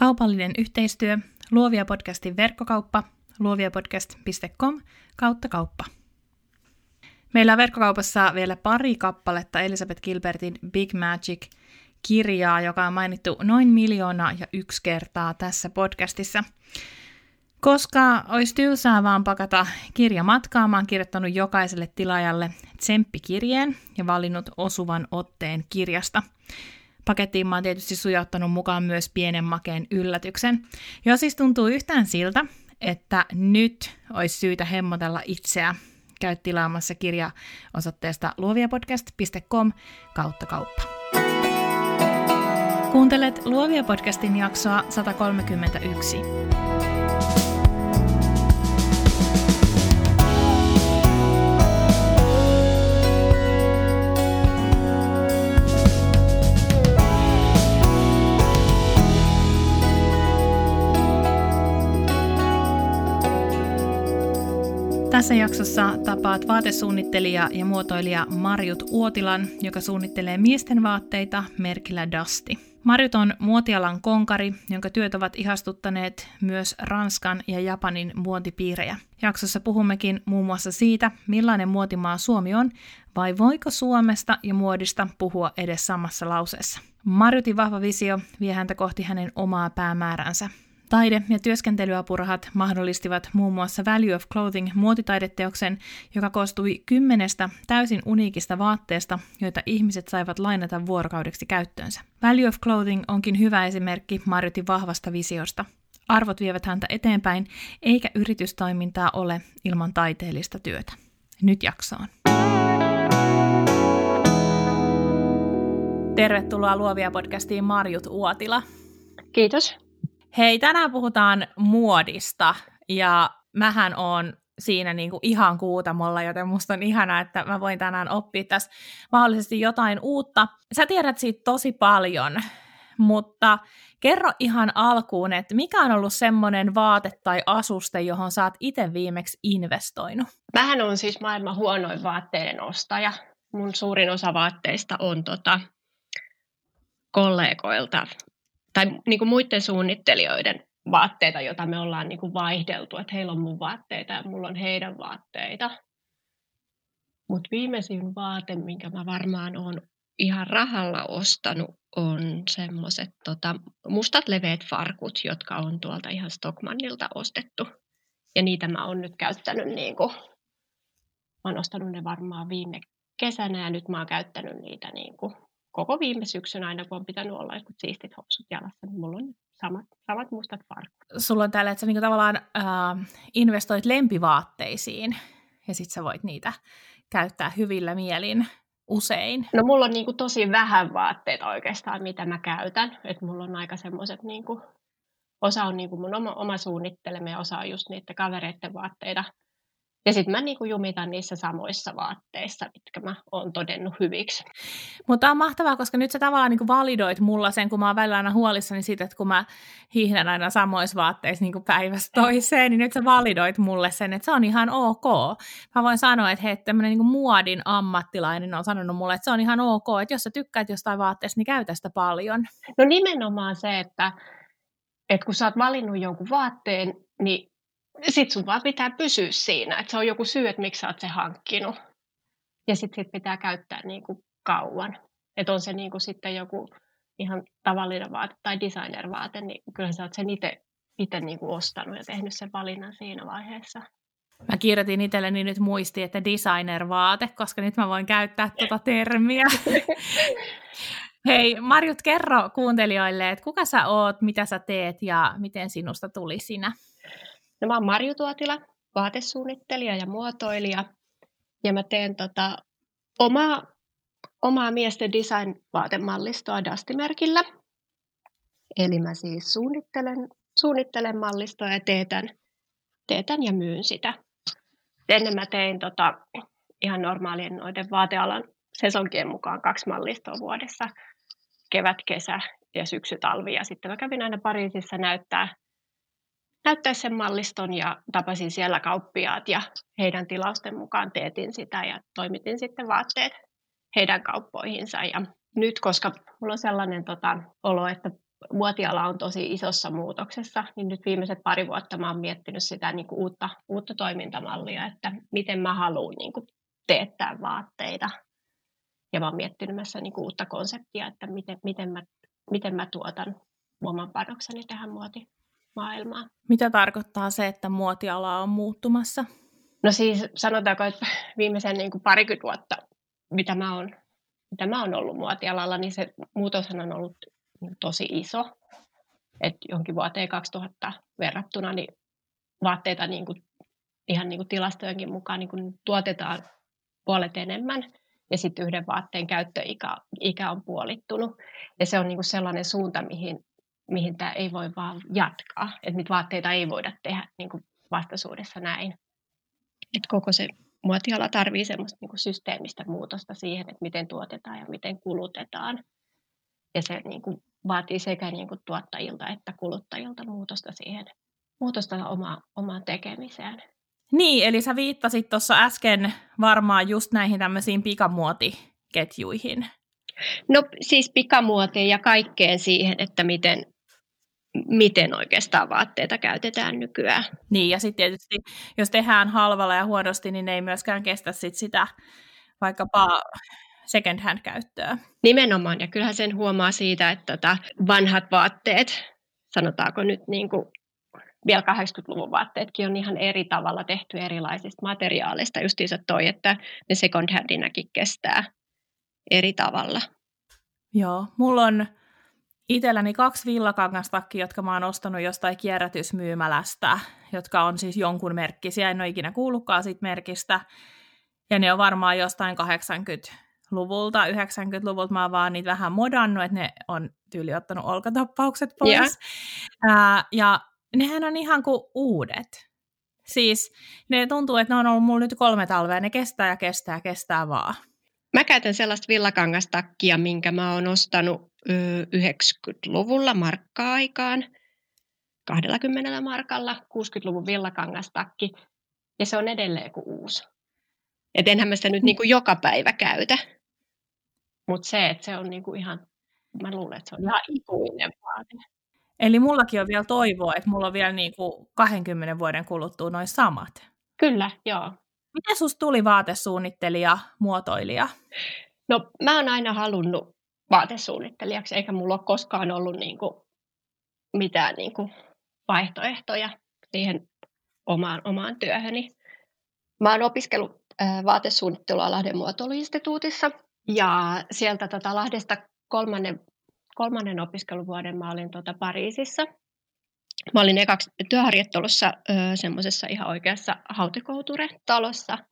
Kaupallinen yhteistyö, Luovia podcastin verkkokauppa, luoviapodcast.com kautta kauppa. Meillä on verkkokaupassa vielä pari kappaletta Elisabeth Gilbertin Big Magic kirjaa, joka on mainittu noin miljoona ja yksi kertaa tässä podcastissa. Koska olisi tylsää vaan pakata kirja matkaan, mä oon kirjoittanut jokaiselle tilaajalle tsemppikirjeen ja valinnut osuvan otteen kirjasta. Pakettiin mä oon tietysti sujauttanut mukaan myös pienen makeen yllätyksen. Jos siis tuntuu yhtään siltä, että nyt olisi syytä hemmotella itseä, käy tilaamassa kirja osoitteesta luoviapodcast.com kautta kauppa. Kuuntelet Luovia podcastin jaksoa 131. Tässä jaksossa tapaat vaatesuunnittelija ja muotoilija Marjut Uotilan, joka suunnittelee miesten vaatteita merkillä Dusty. Marjut on muotialan konkari, jonka työt ovat ihastuttaneet myös Ranskan ja Japanin muotipiirejä. Jaksossa puhummekin muun muassa siitä, millainen muotimaa Suomi on, vai voiko Suomesta ja muodista puhua edes samassa lauseessa. Marjutin vahva visio vie häntä kohti hänen omaa päämääränsä, Taide- ja työskentelyapurahat mahdollistivat muun muassa Value of Clothing muotitaideteoksen, joka koostui kymmenestä täysin uniikista vaatteesta, joita ihmiset saivat lainata vuorokaudeksi käyttöönsä. Value of Clothing onkin hyvä esimerkki Marjotin vahvasta visiosta. Arvot vievät häntä eteenpäin, eikä yritystoimintaa ole ilman taiteellista työtä. Nyt jaksoon. Tervetuloa Luovia podcastiin Marjut Uotila. Kiitos. Hei, tänään puhutaan muodista ja mähän on siinä niinku ihan kuutamolla, joten musta on ihana, että mä voin tänään oppia tässä mahdollisesti jotain uutta. Sä tiedät siitä tosi paljon, mutta kerro ihan alkuun, että mikä on ollut semmoinen vaate tai asuste, johon sä oot itse viimeksi investoinut? Mähän on siis maailman huonoin vaatteiden ostaja. Mun suurin osa vaatteista on tota, kollegoilta tai niin kuin muiden suunnittelijoiden vaatteita, joita me ollaan niin kuin vaihdeltu, että heillä on mun vaatteita ja mulla on heidän vaatteita. Mutta viimeisin vaate, minkä mä varmaan on ihan rahalla ostanut, on semmoiset tota, mustat leveät farkut, jotka on tuolta ihan Stockmannilta ostettu. Ja niitä mä oon nyt käyttänyt, niin kuin, mä oon ostanut ne varmaan viime kesänä ja nyt mä oon käyttänyt niitä niin kuin koko viime syksyn aina, kun on pitänyt olla jotkut siistit housut jalassa, niin mulla on samat, samat mustat farkut. Sulla on tällä, että sä niinku tavallaan äh, investoit lempivaatteisiin ja sit sä voit niitä käyttää hyvillä mielin usein. No mulla on niinku tosi vähän vaatteita oikeastaan, mitä mä käytän. Et mulla on aika semmoiset, niinku, osa on niinku mun oma, oma suunnittelema ja osa on just niiden kavereiden vaatteita. Ja sitten mä niinku jumitan niissä samoissa vaatteissa, mitkä mä oon todennut hyviksi. Mutta on mahtavaa, koska nyt sä tavallaan niinku validoit mulla sen, kun mä oon välillä aina huolissani siitä, että kun mä hiihdän aina samoissa vaatteissa niinku päivästä toiseen, niin nyt sä validoit mulle sen, että se on ihan ok. Mä voin sanoa, että hei, tämmöinen niinku muodin ammattilainen on sanonut mulle, että se on ihan ok, että jos sä tykkäät jostain vaatteesta, niin käytä sitä paljon. No nimenomaan se, että, että kun sä oot valinnut jonkun vaatteen, niin sitten sun vaan pitää pysyä siinä, että se on joku syy, että miksi sä oot se hankkinut. Ja sitten sit pitää käyttää niin kuin kauan. Että on se niin kuin sitten joku ihan tavallinen vaate tai designer-vaate, niin kyllä sä oot sen itse niin kuin ostanut ja tehnyt sen valinnan siinä vaiheessa. Mä kirjoitin itselleni nyt muisti, että designer-vaate, koska nyt mä voin käyttää tuota termiä. Hei, Marjut, kerro kuuntelijoille, että kuka sä oot, mitä sä teet ja miten sinusta tuli sinä? No mä oon Marju Tuotila, vaatesuunnittelija ja muotoilija. Ja mä teen tota omaa, omaa miesten design-vaatemallistoa Dastimerkillä. Eli mä siis suunnittelen, suunnittelen mallistoa ja teetän, teetän ja myyn sitä. Ennen mä tein tota, ihan normaalien noiden vaatealan sesonkien mukaan kaksi mallistoa vuodessa. Kevät, kesä ja syksy, talvi. Ja sitten mä kävin aina Pariisissa näyttää näyttää sen malliston ja tapasin siellä kauppiaat ja heidän tilausten mukaan teetin sitä ja toimitin sitten vaatteet heidän kauppoihinsa. Ja nyt, koska mulla on sellainen tota, olo, että muotiala on tosi isossa muutoksessa, niin nyt viimeiset pari vuotta mä oon miettinyt sitä niin kuin uutta, uutta toimintamallia, että miten mä haluan niin kuin teettää vaatteita. Ja mä oon myös niin kuin uutta konseptia, että miten, miten, mä, miten mä tuotan oman panokseni tähän muotimaailmaan. Mitä tarkoittaa se, että muotiala on muuttumassa? No siis sanotaanko, että viimeisen niin kuin parikymmentä vuotta, mitä mä oon mitä mä oon ollut muotialalla, niin se muutos on ollut tosi iso. Et jonkin vuoteen 2000 verrattuna niin vaatteita niin kuin, ihan niin kuin tilastojenkin mukaan niin kuin tuotetaan puolet enemmän. Ja sitten yhden vaatteen käyttöikä ikä on puolittunut. Ja se on niin kuin sellainen suunta, mihin, mihin tämä ei voi vaan jatkaa. Että niitä vaatteita ei voida tehdä niin kuin vastaisuudessa näin. Et koko se muotiala tarvii semmoista niin kuin systeemistä muutosta siihen, että miten tuotetaan ja miten kulutetaan. Ja se niin kuin, vaatii sekä niin kuin, tuottajilta että kuluttajilta muutosta siihen, muutosta oma, omaan tekemiseen. Niin, eli sä viittasit tuossa äsken varmaan just näihin tämmöisiin pikamuotiketjuihin. No siis pikamuotiin ja kaikkeen siihen, että miten, miten oikeastaan vaatteita käytetään nykyään. Niin, ja sitten tietysti, jos tehdään halvalla ja huonosti, niin ne ei myöskään kestä sit sitä vaikkapa second hand käyttöä. Nimenomaan, ja kyllähän sen huomaa siitä, että tota vanhat vaatteet, sanotaanko nyt niin kuin vielä 80-luvun vaatteetkin on ihan eri tavalla tehty erilaisista materiaaleista. Justiinsa toi, että ne second handinäkin kestää eri tavalla. Joo, mulla on itselläni kaksi villakangastakkia, jotka mä oon ostanut jostain kierrätysmyymälästä, jotka on siis jonkun merkkisiä, en ole ikinä kuullutkaan siitä merkistä. Ja ne on varmaan jostain 80-luvulta, 90-luvulta mä oon vaan niitä vähän modannut, että ne on tyyli ottanut olkatappaukset pois. Yeah. Ää, ja nehän on ihan kuin uudet. Siis ne tuntuu, että ne on ollut mulla nyt kolme talvea, ne kestää ja kestää ja kestää vaan. Mä käytän sellaista villakangastakkia, minkä mä oon ostanut 90-luvulla markka-aikaan, 20 markalla, 60-luvun villakangastakki, ja se on edelleen kuin uusi. Et enhän mä sitä nyt niin kuin joka päivä käytä, mutta se, että se on niin kuin ihan, mä luulen, että se on ihan ikuinen vaate. Eli mullakin on vielä toivoa, että mulla on vielä niin kuin 20 vuoden kuluttua noin samat. Kyllä, joo. Miten susta tuli vaatesuunnittelija, muotoilija? No mä oon aina halunnut vaatesuunnittelijaksi, eikä mulla ole koskaan ollut niin kuin mitään niin kuin vaihtoehtoja siihen omaan, omaan työhöni. Mä oon opiskellut vaatesuunnittelua Lahden muotoiluinstituutissa ja sieltä tota Lahdesta kolmannen, kolmannen opiskeluvuoden mä olin tota Pariisissa. Mä olin ekaksi työharjoittelussa semmoisessa ihan oikeassa hautekouture-talossa –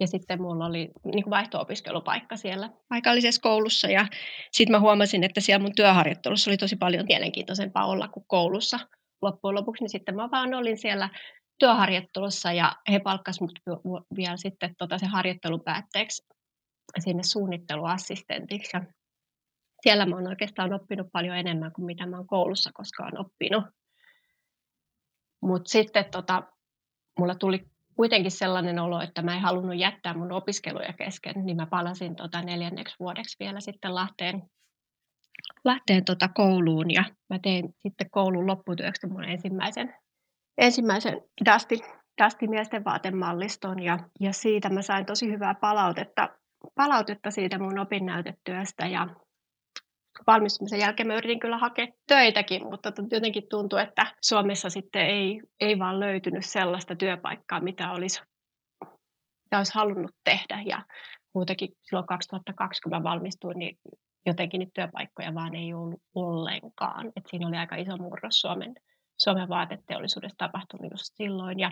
ja sitten mulla oli niin vaihto-opiskelupaikka siellä paikallisessa koulussa. Ja sitten mä huomasin, että siellä mun työharjoittelussa oli tosi paljon mielenkiintoisempaa olla kuin koulussa loppujen lopuksi. Niin sitten mä vaan olin siellä työharjoittelussa ja he palkkasivat mut vielä sitten tota se harjoittelun päätteeksi sinne suunnitteluassistentiksi. Ja siellä mä oon oikeastaan oppinut paljon enemmän kuin mitä mä oon koulussa koskaan oppinut. Mutta sitten tota, mulla tuli kuitenkin sellainen olo, että mä en halunnut jättää mun opiskeluja kesken, niin mä palasin tota neljänneksi vuodeksi vielä sitten Lahteen, Lahteen tota kouluun ja mä tein sitten koulun lopputyöksi mun ensimmäisen, ensimmäisen Dusty, Dusty miesten vaatemalliston ja, ja siitä mä sain tosi hyvää palautetta, palautetta siitä mun opinnäytetyöstä ja valmistumisen jälkeen mä yritin kyllä hakea töitäkin, mutta jotenkin tuntui, että Suomessa sitten ei, ei vaan löytynyt sellaista työpaikkaa, mitä olisi, mitä olisi halunnut tehdä. Ja muutenkin silloin 2002, kun mä valmistuin, niin jotenkin niitä työpaikkoja vaan ei ollut ollenkaan. Et siinä oli aika iso murros Suomen, Suomen vaateteollisuudessa tapahtunut just silloin. Ja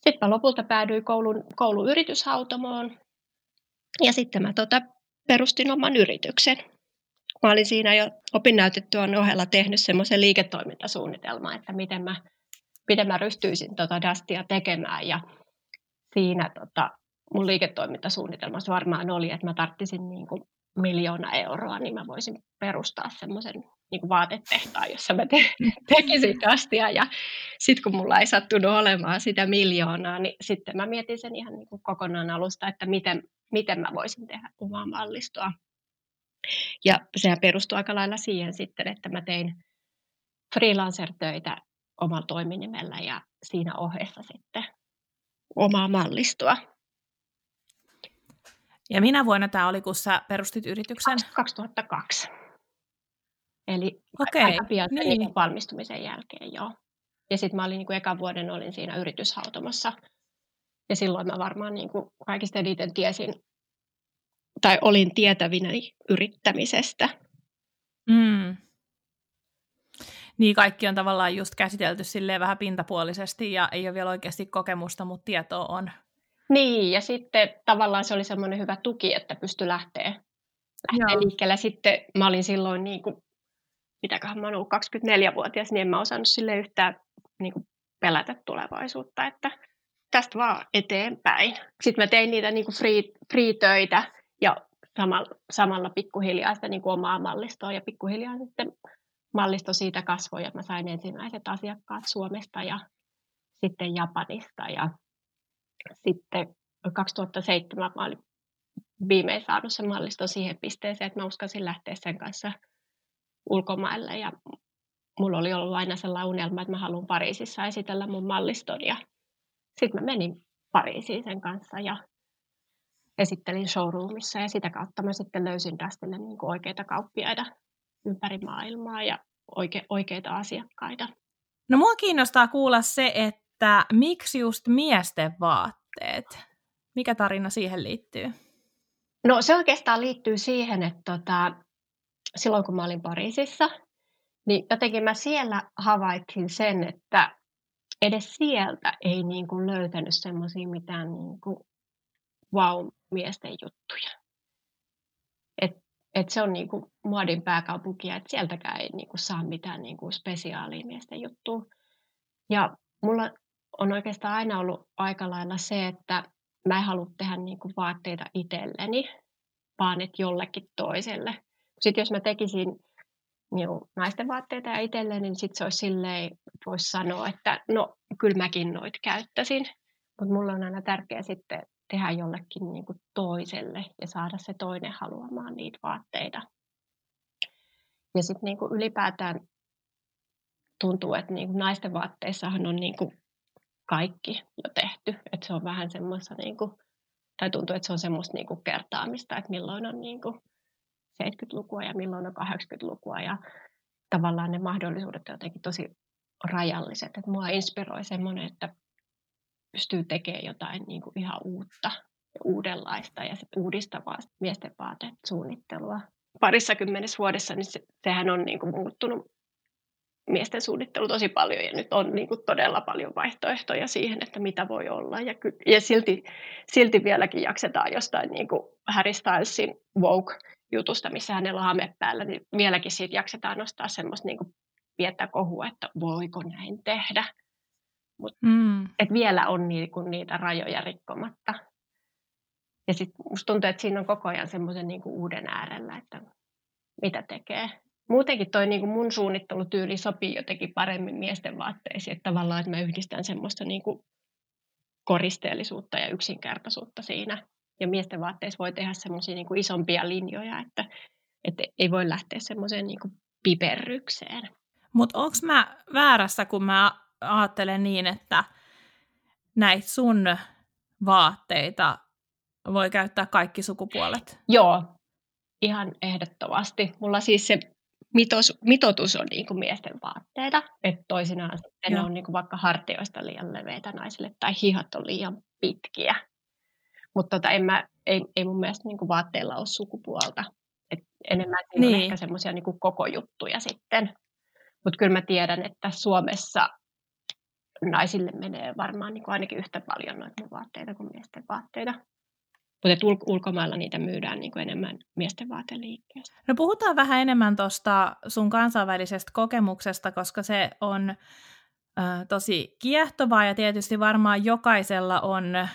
sitten mä lopulta päädyin koulun, koulun yrityshautomoon. Ja sitten mä tota, perustin oman yrityksen. Mä olin siinä jo opinnäytetyön ohella tehnyt semmoisen liiketoimintasuunnitelman, että miten mä, miten mä rystyisin tota Dastia tekemään. Ja siinä tota, mun liiketoimintasuunnitelmassa varmaan oli, että mä tarttisin niin miljoona euroa, niin mä voisin perustaa semmoisen niin vaatetehtaan, jossa mä te- tekisin dastia. Ja sitten kun mulla ei sattunut olemaan sitä miljoonaa, niin sitten mä mietin sen ihan niin kuin kokonaan alusta, että miten, miten mä voisin tehdä omaa mallistoa. Ja sehän perustui aika lailla siihen sitten, että mä tein freelancer-töitä omalla toiminimellä ja siinä ohessa sitten omaa mallistoa. Ja minä vuonna tämä oli, kun sä perustit yrityksen? 2002. Eli okay, aika pian niin. niin valmistumisen jälkeen, joo. Ja sitten mä olin niin kuin ekan vuoden olin siinä yrityshautomossa. Ja silloin mä varmaan niin kuin kaikista eniten tiesin, tai olin tietävinäni yrittämisestä. Mm. Niin, kaikki on tavallaan just käsitelty silleen vähän pintapuolisesti ja ei ole vielä oikeasti kokemusta, mutta tietoa on. Niin, ja sitten tavallaan se oli semmoinen hyvä tuki, että pystyi lähteä, lähteä liikkeelle. Sitten mä olin silloin, niin kuin, mitäköhän mä ollut 24-vuotias, niin en mä osannut sille yhtään niin kuin pelätä tulevaisuutta, että tästä vaan eteenpäin. Sitten mä tein niitä niin kuin free, free-töitä ja samalla, samalla pikkuhiljaa sitä niin kuin omaa mallistoa ja pikkuhiljaa sitten mallisto siitä kasvoi ja mä sain ensimmäiset asiakkaat Suomesta ja sitten Japanista ja sitten 2007 mä olin viimein saanut sen malliston siihen pisteeseen, että mä uskalsin lähteä sen kanssa ulkomaille ja mulla oli ollut aina sellainen unelma, että mä haluan Pariisissa esitellä mun malliston ja sitten mä menin Pariisiin sen kanssa ja esittelin showroomissa ja sitä kautta mä sitten löysin Dustille niin kuin oikeita kauppiaita ympäri maailmaa ja oike, oikeita asiakkaita. No mua kiinnostaa kuulla se, että miksi just miesten vaatteet? Mikä tarina siihen liittyy? No se oikeastaan liittyy siihen, että tota, silloin kun mä olin Pariisissa, niin jotenkin mä siellä havaitsin sen, että edes sieltä ei niin kuin löytänyt semmoisia mitään niin kuin wow-miesten juttuja. Et, et se on niin kuin muodin pääkaupunki ja sieltäkään ei niin kuin saa mitään niin kuin spesiaalia miesten juttua. Ja mulla on oikeastaan aina ollut aika lailla se, että mä en halua tehdä niin kuin vaatteita itselleni, vaan että jollekin toiselle. Sitten jos mä tekisin niin naisten vaatteita ja itselleni, niin sitten se olisi silleen, voisi sanoa, että no kyllä mäkin noit käyttäisin. Mutta mulla on aina tärkeää sitten tehdä jollekin niin kuin toiselle ja saada se toinen haluamaan niitä vaatteita. Ja sitten niin ylipäätään tuntuu, että niin kuin naisten vaatteissahan on niin kuin kaikki jo tehty. Että se on vähän semmoista, niin kuin, tai tuntuu, että se on semmoista niin kuin kertaamista, että milloin on niin kuin 70-lukua ja milloin on 80-lukua. Ja tavallaan ne mahdollisuudet on jotenkin tosi rajalliset. Että mua inspiroi semmoinen, että pystyy tekemään jotain niin kuin ihan uutta ja uudenlaista ja uudistavaa miesten vaatesuunnittelua. Parissa kymmenessä vuodessa niin se, sehän on niin kuin muuttunut miesten suunnittelu tosi paljon ja nyt on niin kuin todella paljon vaihtoehtoja siihen, että mitä voi olla. Ja, ky- ja silti, silti vieläkin jaksetaan jostain niin kuin Harry Stylesin Vogue-jutusta, missä hänellä on hame päällä, niin vieläkin siitä jaksetaan nostaa semmoista niin pientä kohua, että voiko näin tehdä. Mutta mm. vielä on niin kuin niitä rajoja rikkomatta. Ja sitten musta tuntuu, että siinä on koko ajan semmoisen niin uuden äärellä, että mitä tekee. Muutenkin toi niin kuin mun suunnittelutyyli sopii jotenkin paremmin miesten vaatteisiin, että tavallaan että mä yhdistän semmoista niin kuin koristeellisuutta ja yksinkertaisuutta siinä. Ja miesten vaatteissa voi tehdä semmoisia niin isompia linjoja, että, että ei voi lähteä semmoiseen niin piperrykseen. Mutta onko mä väärässä, kun mä ajattelen niin, että näitä sun vaatteita voi käyttää kaikki sukupuolet? Joo, ihan ehdottomasti. Mulla siis se mitos, mitotus on niin kuin miesten vaatteita, että toisinaan ne on niin kuin vaikka hartioista liian leveitä naisille tai hihat on liian pitkiä. Mutta tota, en mä, ei, ei mun mielestä niin kuin vaatteilla ole sukupuolta. Et enemmän niin. on ehkä semmoisia niin koko juttuja sitten. Mutta kyllä mä tiedän, että Suomessa naisille menee varmaan niin kuin ainakin yhtä paljon noita vaatteita kuin miesten vaatteita. Mutta ul- ulkomailla niitä myydään niin kuin enemmän miesten vaateliikkeessä. No puhutaan vähän enemmän tuosta sun kansainvälisestä kokemuksesta, koska se on tosi kiehtovaa ja tietysti varmaan jokaisella on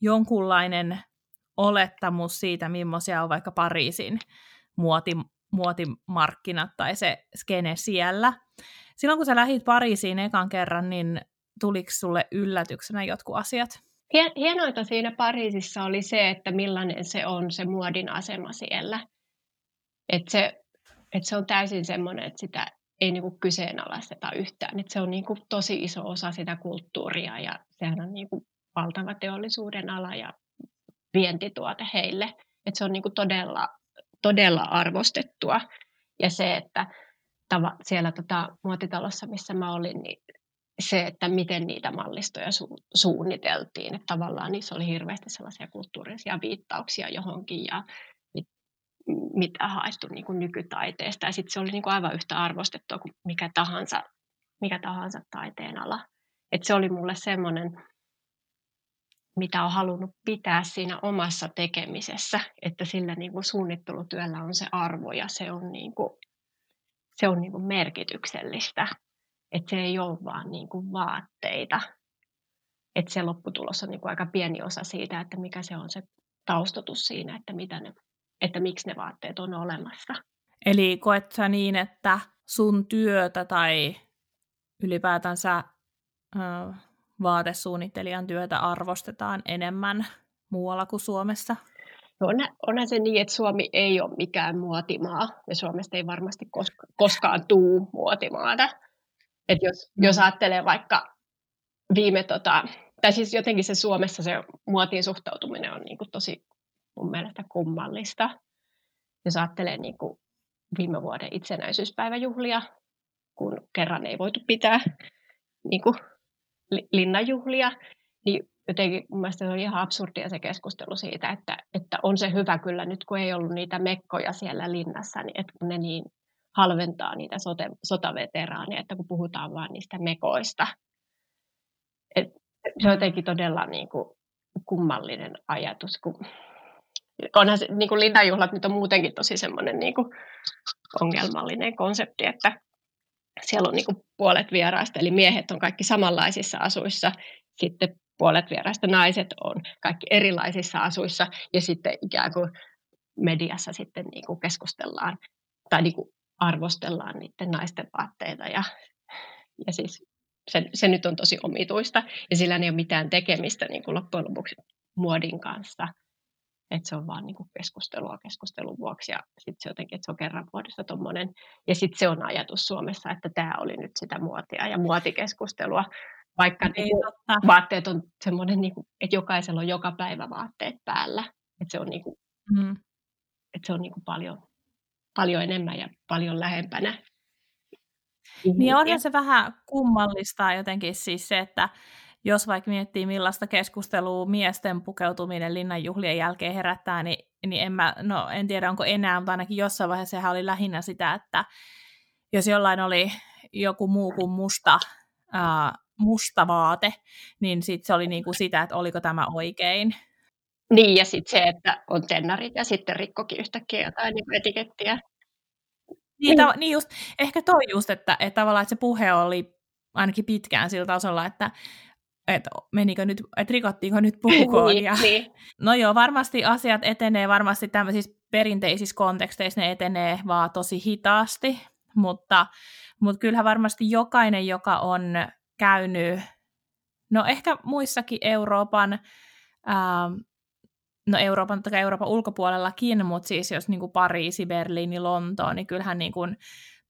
jonkunlainen olettamus siitä, millaisia on vaikka Pariisin muoti, muotimarkkinat tai se skene siellä. Silloin kun sä lähit Pariisiin ekan kerran, niin tuliko sulle yllätyksenä jotkut asiat? Hienoita siinä Pariisissa oli se, että millainen se on se muodin asema siellä. Että se, et se on täysin semmoinen, että sitä ei niinku kyseenalaisteta yhtään. Et se on niinku tosi iso osa sitä kulttuuria ja sehän on niinku valtava teollisuuden ala ja vientituote heille. Et se on niinku todella, todella arvostettua. Ja se, että tava, siellä tota, muotitalossa, missä mä olin, niin se, että miten niitä mallistoja su- suunniteltiin. Että tavallaan niissä oli hirveästi sellaisia kulttuurisia viittauksia johonkin ja mit, mitä haettu niin kuin nykytaiteesta. Ja sitten se oli niin kuin aivan yhtä arvostettua kuin mikä tahansa, mikä tahansa taiteen ala. Et se oli mulle semmoinen, mitä on halunnut pitää siinä omassa tekemisessä, että sillä niin kuin suunnittelutyöllä on se arvo ja se on, niin kuin, se on niin kuin merkityksellistä. Että se ei ole vaan niin kuin vaatteita. Että se lopputulos on niin kuin aika pieni osa siitä, että mikä se on se taustatus siinä, että, mitä ne, että miksi ne vaatteet on olemassa. Eli koet sä niin, että sun työtä tai ylipäätänsä vaatesuunnittelijan työtä arvostetaan enemmän muualla kuin Suomessa? No on, onhan se niin, että Suomi ei ole mikään muotimaa ja Suomesta ei varmasti koska, koskaan tuu muotimaata. Et jos, mm. jos ajattelee vaikka viime, tota, tai siis jotenkin se Suomessa se muotiin suhtautuminen on niin kuin tosi mun mielestä kummallista. Jos ajattelee niin kuin viime vuoden itsenäisyyspäiväjuhlia, kun kerran ei voitu pitää niin kuin linnanjuhlia, niin jotenkin mun mielestä se on ihan absurdia se keskustelu siitä, että, että on se hyvä kyllä nyt, kun ei ollut niitä mekkoja siellä linnassa, niin että kun ne niin halventaa niitä sote, sotaveteraaneja, että kun puhutaan vain niistä mekoista. Et se on jotenkin todella niin kuin kummallinen ajatus, kun onhan se, niin kuin linnanjuhlat nyt on muutenkin tosi semmoinen niin kuin ongelmallinen konsepti, että siellä on niin puolet vieraista, eli miehet on kaikki samanlaisissa asuissa, sitten puolet vieraista naiset on kaikki erilaisissa asuissa, ja sitten ikään kuin mediassa sitten niin kuin keskustellaan tai niin kuin arvostellaan niiden naisten vaatteita, ja, ja siis se, se nyt on tosi omituista, ja sillä ei ole mitään tekemistä niin kuin loppujen lopuksi muodin kanssa, että se on vaan niin kuin keskustelua keskustelun vuoksi ja sitten se jotenkin, että se on kerran vuodessa tuommoinen. Ja sitten se on ajatus Suomessa, että tämä oli nyt sitä muotia ja muotikeskustelua, vaikka niin kuin, vaatteet on semmoinen, niin kuin, että jokaisella on joka päivä vaatteet päällä. Että se on, niin kuin, mm. että se on niin kuin paljon, paljon enemmän ja paljon lähempänä. Niin onhan se vähän kummallista jotenkin siis se, että jos vaikka miettii millaista keskustelua miesten pukeutuminen linnanjuhlien jälkeen herättää, niin, niin en, mä, no, en tiedä onko enää, mutta ainakin jossain vaiheessa sehän oli lähinnä sitä, että jos jollain oli joku muu kuin musta, ää, musta vaate, niin sit se oli niinku sitä, että oliko tämä oikein. Niin, ja sitten se, että on tennarit ja sitten rikkokin yhtäkkiä jotain niin etikettiä. Niin, ta- niin just, ehkä toi just, että, että tavallaan että se puhe oli ainakin pitkään sillä tasolla, että että menikö nyt, että rikottiinko nyt pukukoodia. niin, niin. No joo, varmasti asiat etenee, varmasti tämmöisissä perinteisissä konteksteissa ne etenee vaan tosi hitaasti, mutta, mutta kyllähän varmasti jokainen, joka on käynyt, no ehkä muissakin Euroopan, ähm, no Euroopan, tai Euroopan ulkopuolellakin, mutta siis jos niin kuin Pariisi, Berliini, Lontoon, niin kyllähän niin kuin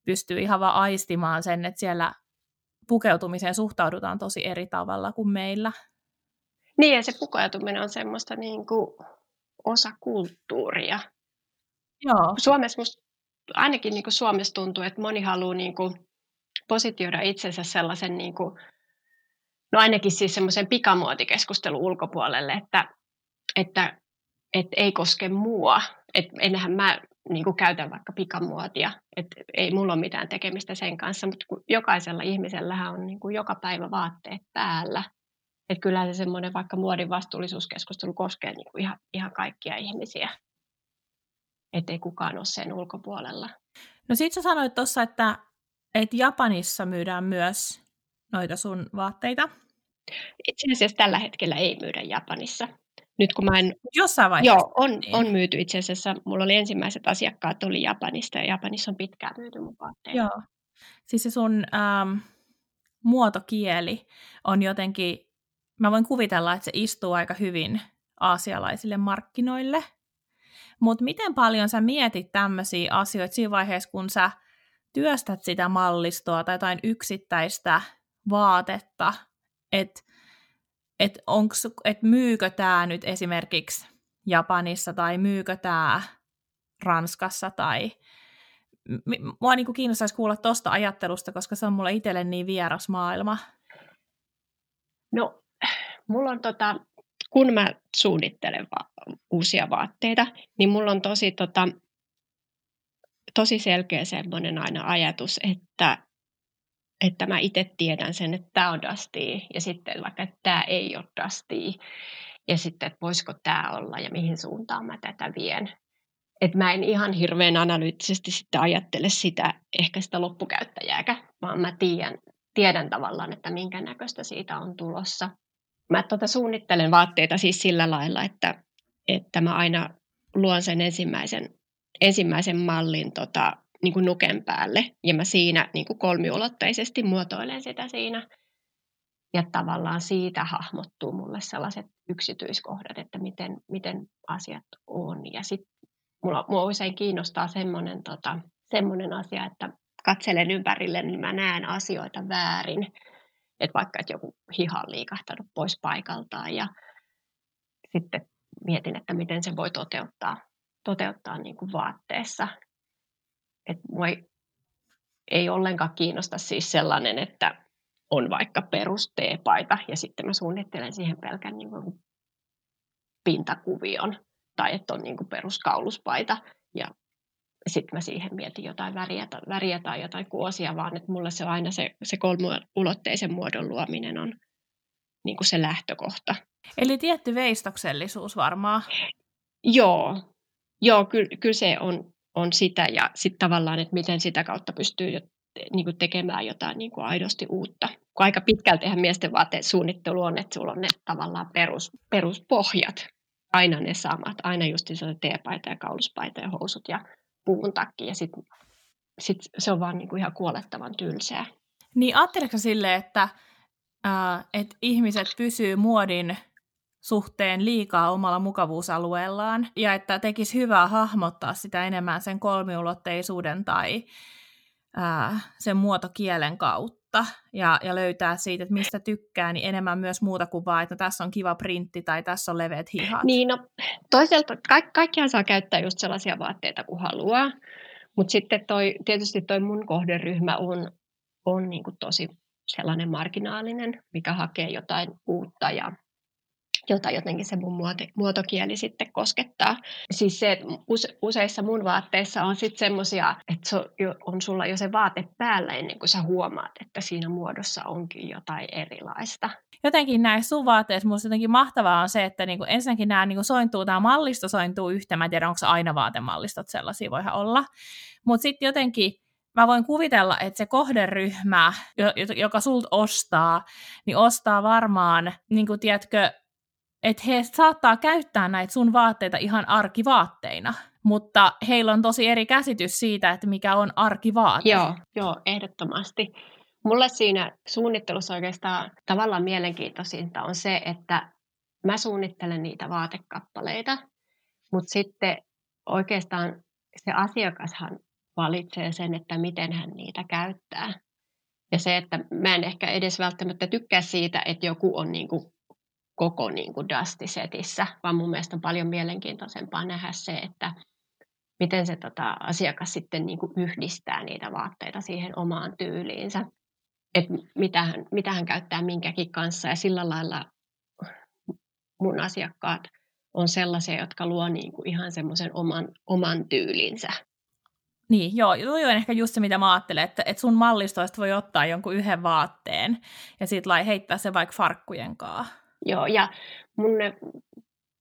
pystyy ihan vaan aistimaan sen, että siellä pukeutumiseen suhtaudutaan tosi eri tavalla kuin meillä. Niin, ja se pukeutuminen on semmoista niin kuin osa kulttuuria. Joo. Suomessa musta, ainakin niin kuin Suomessa tuntuu, että moni haluaa niin kuin positioida itsensä sellaisen, niin kuin, no ainakin siis semmoisen pikamuotikeskustelun ulkopuolelle, että, että, että ei koske mua. Että enhän mä niin kuin käytän vaikka pikamuotia, että ei mulla ole mitään tekemistä sen kanssa, mutta jokaisella ihmisellähän on niin kuin joka päivä vaatteet päällä. Että kyllä se semmoinen vaikka muodin vastuullisuuskeskustelu koskee niin kuin ihan, ihan kaikkia ihmisiä, ettei kukaan ole sen ulkopuolella. No sit sä sanoit tuossa, että, että Japanissa myydään myös noita sun vaatteita. Itse asiassa tällä hetkellä ei myydä Japanissa nyt kun mä en... Jossain vaiheessa. Joo, on, niin. on myyty itse asiassa. Mulla oli ensimmäiset asiakkaat tuli Japanista ja Japanissa on pitkään myyty mun vaatteita. Joo. Siis se sun ähm, muotokieli on jotenkin, mä voin kuvitella, että se istuu aika hyvin aasialaisille markkinoille. Mutta miten paljon sä mietit tämmöisiä asioita siinä vaiheessa, kun sä työstät sitä mallistoa tai jotain yksittäistä vaatetta, että et et myykö tämä nyt esimerkiksi Japanissa tai myykö tämä Ranskassa tai mua niin kiinnostaisi kuulla tuosta ajattelusta, koska se on mulle itselle niin vieras maailma. No, mulla on tota, kun mä suunnittelen va- uusia vaatteita, niin mulla on tosi, tota, tosi selkeä semmoinen aina ajatus, että, että mä itse tiedän sen, että tämä on Dusty, ja sitten vaikka, että tämä ei ole Dusty, ja sitten, että voisiko tämä olla, ja mihin suuntaan mä tätä vien. Että mä en ihan hirveän analyyttisesti sitten ajattele sitä, ehkä sitä loppukäyttäjääkä, vaan mä tiedän, tiedän tavallaan, että minkä näköistä siitä on tulossa mä tota suunnittelen vaatteita siis sillä lailla, että, että mä aina luon sen ensimmäisen, ensimmäisen mallin tota, niin kuin nuken päälle ja mä siinä niin kuin kolmiulotteisesti muotoilen sitä siinä. Ja tavallaan siitä hahmottuu mulle sellaiset yksityiskohdat, että miten, miten asiat on. Ja sitten mulla, mulla usein kiinnostaa semmoinen tota, semmoinen asia, että katselen ympärille, niin mä näen asioita väärin että vaikka että joku hiha on liikahtanut pois paikaltaan ja sitten mietin, että miten se voi toteuttaa, toteuttaa niin kuin vaatteessa. Että mua ei, ei ollenkaan kiinnosta siis sellainen, että on vaikka perus paita ja sitten mä suunnittelen siihen pelkän niin kuin pintakuvion tai että on niin kuin peruskauluspaita ja sitten mä siihen mietin jotain väriä, väriä tai jotain kuosia, vaan että mulle se on aina se, se kolmuulotteisen muodon luominen on niin kuin se lähtökohta. Eli tietty veistoksellisuus varmaan. Joo, Joo kyllä, kyllä se on, on sitä ja sitten tavallaan, että miten sitä kautta pystyy jo, niin kuin tekemään jotain niin kuin aidosti uutta. Kun aika pitkälti miesten vaateen suunnittelu on, että sulla on ne tavallaan perus, peruspohjat, aina ne samat, aina just se teepaita ja kauluspaita ja housut ja puun takia ja sitten sit se on vaan niinku ihan kuolettavan tylsää. Niin ajatteletko sille, että, äh, että ihmiset pysyy muodin suhteen liikaa omalla mukavuusalueellaan ja että tekisi hyvää hahmottaa sitä enemmän sen kolmiulotteisuuden tai äh, sen muotokielen kautta ja, ja löytää siitä, että mistä tykkää, niin enemmän myös muuta kuin vaan, että no, tässä on kiva printti tai tässä on leveät hihat. Niin, no toisaalta ka- kaikkihan saa käyttää just sellaisia vaatteita kuin haluaa, mutta sitten toi, tietysti toi mun kohderyhmä on, on niin kuin tosi sellainen marginaalinen, mikä hakee jotain uutta ja jota jotenkin se mun muotokieli sitten koskettaa. Siis se, että useissa mun vaatteissa on sitten semmoisia, että se on sulla jo se vaate päällä ennen kuin sä huomaat, että siinä muodossa onkin jotain erilaista. Jotenkin näissä sun vaatteissa musta jotenkin mahtavaa on se, että niinku ensinnäkin nämä niinku sointuu, tämä mallisto sointuu yhteen. Mä en tiedä, onko aina vaatemallistot sellaisia, voihan olla. Mutta sitten jotenkin mä voin kuvitella, että se kohderyhmä, joka sulta ostaa, niin ostaa varmaan, niin kuin tiedätkö, että he saattaa käyttää näitä sun vaatteita ihan arkivaatteina, mutta heillä on tosi eri käsitys siitä, että mikä on arkivaate. Joo, joo ehdottomasti. Mulle siinä suunnittelussa oikeastaan tavallaan mielenkiintoisinta on se, että mä suunnittelen niitä vaatekappaleita, mutta sitten oikeastaan se asiakashan valitsee sen, että miten hän niitä käyttää. Ja se, että mä en ehkä edes välttämättä tykkää siitä, että joku on niin kuin koko niin kuin Dusty-setissä, vaan mun mielestä on paljon mielenkiintoisempaa nähdä se, että miten se tota, asiakas sitten niin kuin yhdistää niitä vaatteita siihen omaan tyyliinsä, että mitä hän, mitä hän käyttää minkäkin kanssa ja sillä lailla mun asiakkaat on sellaisia, jotka luo niin kuin ihan semmoisen oman, oman tyylinsä. Niin, joo, toi on ehkä just se, mitä mä ajattelen, että, että sun mallistoista voi ottaa jonkun yhden vaatteen ja sitten heittää se vaikka farkkujen kanssa. Joo, ja mun ne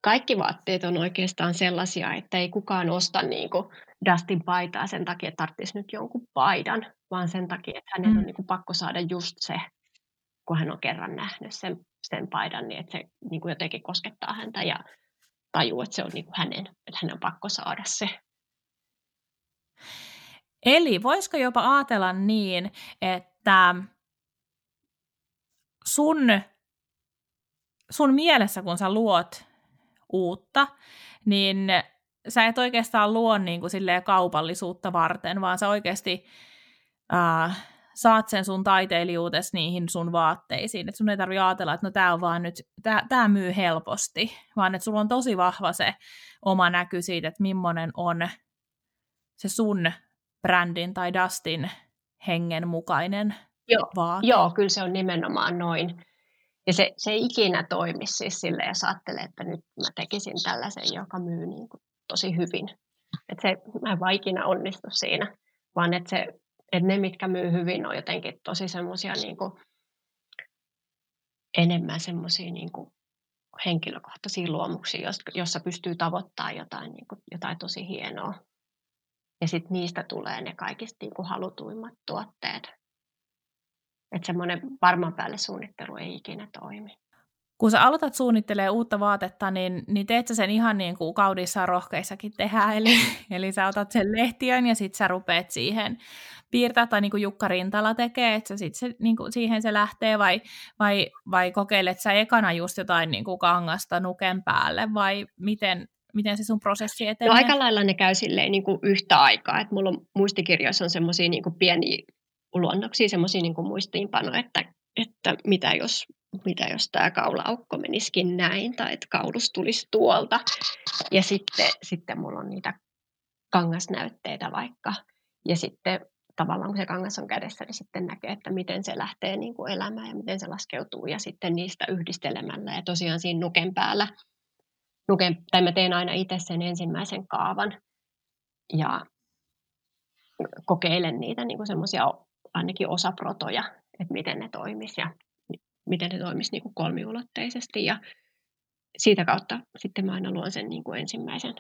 kaikki vaatteet on oikeastaan sellaisia, että ei kukaan osta niin kuin Dustin paitaa sen takia, että tarvitsisi nyt jonkun paidan, vaan sen takia, että hänen mm. on niin kuin pakko saada just se, kun hän on kerran nähnyt sen, sen paidan, niin että se niin kuin jotenkin koskettaa häntä ja tajuu, että se on niin kuin hänen, että hänen on pakko saada se. Eli voisiko jopa ajatella niin, että sun sun mielessä, kun sä luot uutta, niin sä et oikeastaan luo niin kuin kaupallisuutta varten, vaan sä oikeasti äh, saat sen sun taiteilijuutes niihin sun vaatteisiin. Että sun ei tarvitse ajatella, että no tää on vaan nyt, tää, tää myy helposti, vaan että sulla on tosi vahva se oma näky siitä, että millainen on se sun brändin tai Dustin hengen mukainen joo, vaate. Joo, kyllä se on nimenomaan noin. Ja se, se ei ikinä toimi siis sille, jos ajattelee, että nyt mä tekisin tällaisen, joka myy niin kuin tosi hyvin. Että se, mä en vaan ikinä onnistu siinä, vaan että, se, että ne, mitkä myy hyvin, on jotenkin tosi semmoisia niin enemmän semmoisia niin henkilökohtaisia luomuksia, jossa pystyy tavoittamaan jotain, niin kuin, jotain tosi hienoa. Ja sitten niistä tulee ne kaikista niin kuin halutuimmat tuotteet. Että semmoinen varman päälle suunnittelu ei ikinä toimi. Kun sä aloitat suunnittelemaan uutta vaatetta, niin, niin teet sä sen ihan niin kuin kaudissa rohkeissakin tehdään. Eli, eli sä otat sen lehtiön ja sitten sä rupeat siihen piirtää, tai niin kuin Jukka Rintala tekee, että sitten se, niin kuin siihen se lähtee, vai, vai, vai kokeilet sä ekana just jotain niin kuin kangasta nuken päälle, vai miten, miten se sun prosessi no, etenee? No aika lailla ne käy silleen niin kuin yhtä aikaa, että mulla on muistikirjoissa on semmoisia niin pieniä luonnoksia, semmoisia niin muistiinpanoja, että, että mitä jos mitä jos tämä kaulaaukko menisikin näin, tai että kaulus tulisi tuolta. Ja sitten, sitten mulla on niitä kangasnäytteitä vaikka. Ja sitten tavallaan kun se kangas on kädessä, niin sitten näkee, että miten se lähtee niin kuin elämään ja miten se laskeutuu. Ja sitten niistä yhdistelemällä ja tosiaan siinä nuken päällä, nuken, tai mä teen aina itse sen ensimmäisen kaavan. Ja kokeilen niitä niin semmoisia ainakin osaprotoja, että miten ne toimis ja miten ne toimisi niin kuin kolmiulotteisesti. Ja siitä kautta sitten mä aina luon sen niin kuin ensimmäisen,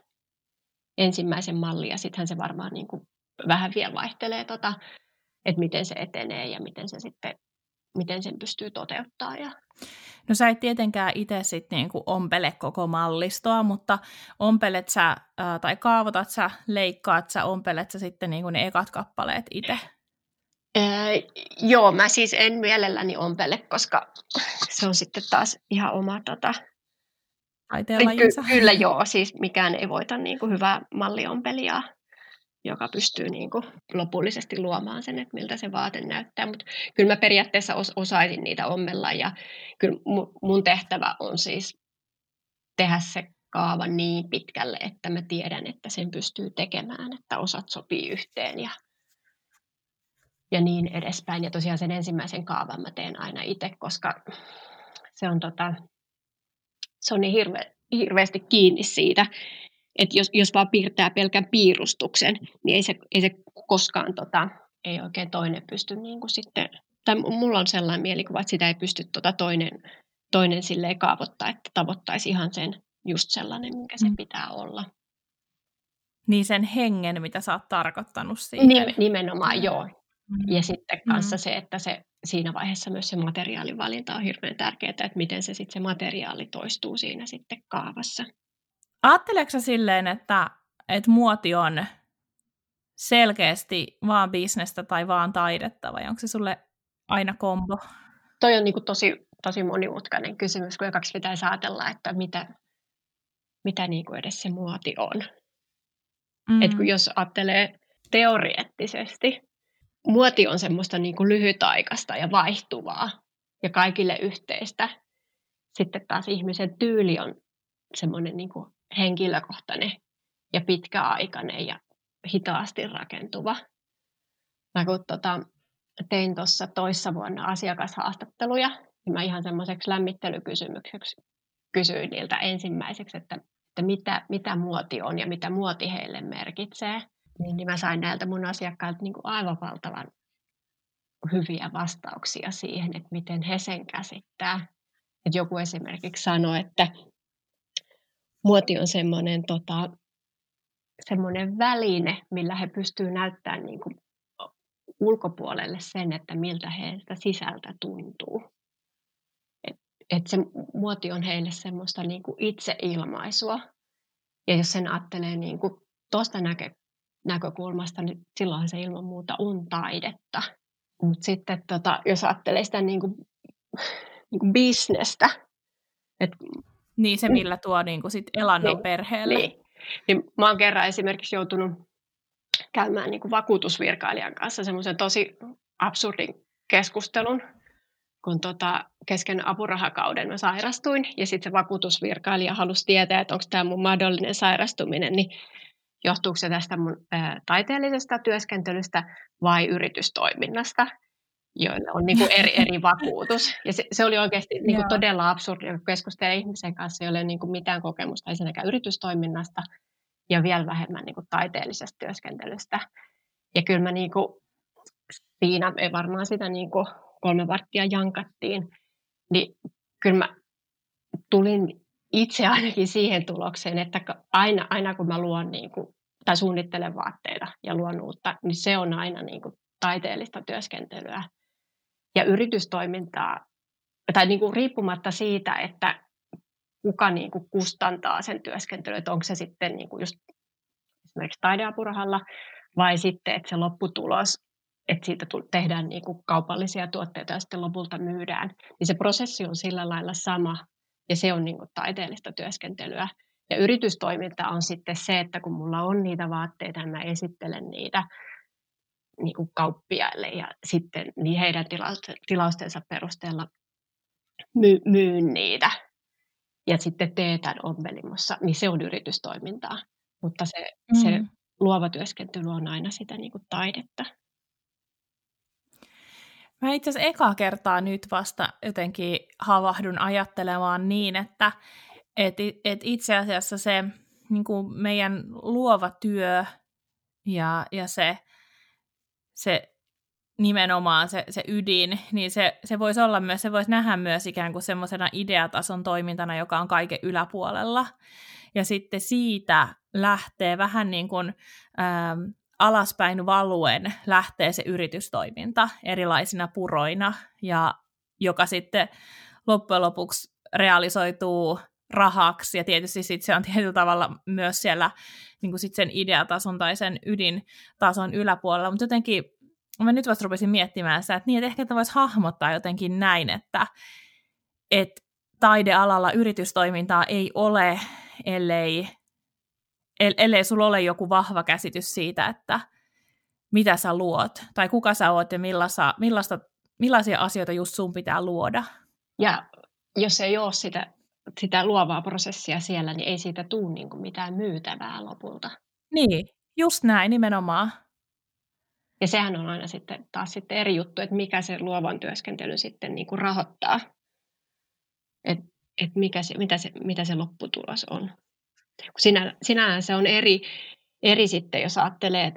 ensimmäisen mallin ja sittenhän se varmaan niin kuin vähän vielä vaihtelee, tota, että miten se etenee ja miten se sitten miten sen pystyy toteuttaa. Ja... No sä et tietenkään itse sitten niinku ompele koko mallistoa, mutta ompelet sä, ää, tai kaavoitat sä, leikkaat sä, ompelet sä sitten niinku ne ekat kappaleet itse? Ee, joo, mä siis en mielelläni ompele, koska se on sitten taas ihan oma tota, Ky- kyllä joo, siis mikään ei voita niin kuin hyvää malliompelijaa, joka pystyy niin kuin lopullisesti luomaan sen, että miltä se vaate näyttää. Mutta kyllä mä periaatteessa os- osaisin niitä ommella ja kyllä mun tehtävä on siis tehdä se kaava niin pitkälle, että mä tiedän, että sen pystyy tekemään, että osat sopii yhteen ja ja niin edespäin. Ja tosiaan sen ensimmäisen kaavan mä teen aina itse, koska se on, tota, se on niin hirve, hirveästi kiinni siitä, että jos, jos vaan piirtää pelkän piirustuksen, niin ei se, ei se koskaan tota, ei oikein toinen pysty niin kuin sitten, tai mulla on sellainen mielikuva, että sitä ei pysty tota toinen, toinen silleen kaavoittaa, että tavoittaisi ihan sen just sellainen, mikä se mm. pitää olla. Niin sen hengen, mitä sä oot tarkoittanut siihen. Nimenomaan, joo. Ja sitten kanssa mm. se, että se, siinä vaiheessa myös se materiaalivalinta on hirveän tärkeää, että miten se sitten se materiaali toistuu siinä sitten kaavassa. Ajatteleeko silleen, että, että muoti on selkeästi vaan bisnestä tai vaan taidetta, vai onko se sulle aina kombo? Toi on niinku tosi, tosi monimutkainen kysymys, kun kaksi pitäisi ajatella, että mitä, mitä niinku edes se muoti on. Mm. Et kun jos ajattelee teoreettisesti, muoti on semmoista niin kuin lyhytaikaista ja vaihtuvaa ja kaikille yhteistä. Sitten taas ihmisen tyyli on semmoinen niin kuin henkilökohtainen ja pitkäaikainen ja hitaasti rakentuva. Mä kun tota, tein tuossa toissa vuonna asiakashaastatteluja, niin mä ihan semmoiseksi lämmittelykysymykseksi kysyin niiltä ensimmäiseksi, että, että mitä, mitä muoti on ja mitä muoti heille merkitsee niin, niin mä sain näiltä mun asiakkailta niin kuin aivan valtavan hyviä vastauksia siihen, että miten he sen käsittää. Että joku esimerkiksi sanoi, että muoti on semmoinen tota, semmoinen väline, millä he pystyvät näyttämään niin kuin ulkopuolelle sen, että miltä heiltä sisältä tuntuu. Et, et se muoti on heille semmoista niin kuin itseilmaisua. Ja jos sen ajattelee niin kuin tuosta näkö, näkökulmasta, niin silloin se ilman muuta on taidetta. Mutta sitten tota, jos ajattelee sitä niin kuin, niin kuin bisnestä. Et, niin se, millä tuo niin kuin sit elannon niin, perheelle. Niin. Niin mä oon kerran esimerkiksi joutunut käymään niin kuin vakuutusvirkailijan kanssa semmoisen tosi absurdin keskustelun, kun tota, kesken apurahakauden mä sairastuin ja sitten se vakuutusvirkailija halusi tietää, että onko tämä mun mahdollinen sairastuminen, niin johtuuko se tästä mun ää, taiteellisesta työskentelystä vai yritystoiminnasta, joilla on niin kuin eri, eri vakuutus. Ja se, se oli oikeasti niin kuin todella absurdi, kun keskustelee ihmisen kanssa, jolla ei ole niin kuin mitään kokemusta ensinnäkään yritystoiminnasta ja vielä vähemmän niin kuin taiteellisesta työskentelystä. Ja kyllä mä niin kuin, siinä ei varmaan sitä niin kuin kolme varttia jankattiin, niin kyllä mä tulin itse ainakin siihen tulokseen, että aina, aina kun mä luon niin kuin, tai suunnittelen vaatteita ja luon uutta, niin se on aina niin kuin taiteellista työskentelyä ja yritystoimintaa, tai niin kuin riippumatta siitä, että kuka niin kuin kustantaa sen työskentelyn, että onko se sitten niin kuin just esimerkiksi taideapurahalla, vai sitten, että se lopputulos, että siitä tehdään niin kuin kaupallisia tuotteita ja sitten lopulta myydään, niin se prosessi on sillä lailla sama, ja se on niin kuin taiteellista työskentelyä. Ja yritystoiminta on sitten se, että kun mulla on niitä vaatteita, niin mä esittelen niitä niin kuin kauppiaille ja sitten niin heidän tilaustensa perusteella my, myyn niitä ja sitten teetän ompelimossa, niin se on yritystoimintaa. Mutta se, mm. se luova työskentely on aina sitä niin kuin taidetta. Mä itse asiassa eka kertaa nyt vasta jotenkin havahdun ajattelemaan niin, että et, et itse asiassa se niin kuin meidän luova työ ja, ja se, se nimenomaan se, se ydin, niin se, se voisi olla myös, se voisi nähdä myös ikään kuin semmoisena ideatason toimintana, joka on kaiken yläpuolella. Ja sitten siitä lähtee vähän niin kuin ähm, alaspäin valuen lähtee se yritystoiminta erilaisina puroina, ja joka sitten loppujen lopuksi realisoituu rahaksi, ja tietysti sit se on tietyllä tavalla myös siellä niin kuin sit sen ideatason tai sen ydintason yläpuolella, mutta jotenkin mä nyt vasta rupesin miettimään sitä, että, niin, että ehkä että voisi hahmottaa jotenkin näin, että, että taidealalla yritystoimintaa ei ole, ellei, ellei sulla ole joku vahva käsitys siitä, että mitä sä luot, tai kuka sä oot ja millaista, millaista, millaisia asioita just sun pitää luoda. Ja jos ei ole sitä, sitä luovaa prosessia siellä, niin ei siitä tule niin kuin mitään myytävää lopulta. Niin, just näin nimenomaan. Ja sehän on aina sitten taas sitten eri juttu, että mikä se luovan työskentely sitten niin kuin rahoittaa. Että et mikä se, mitä, se, mitä se lopputulos on. Sinä, sinällään se on eri, eri sitten, jos ajattelee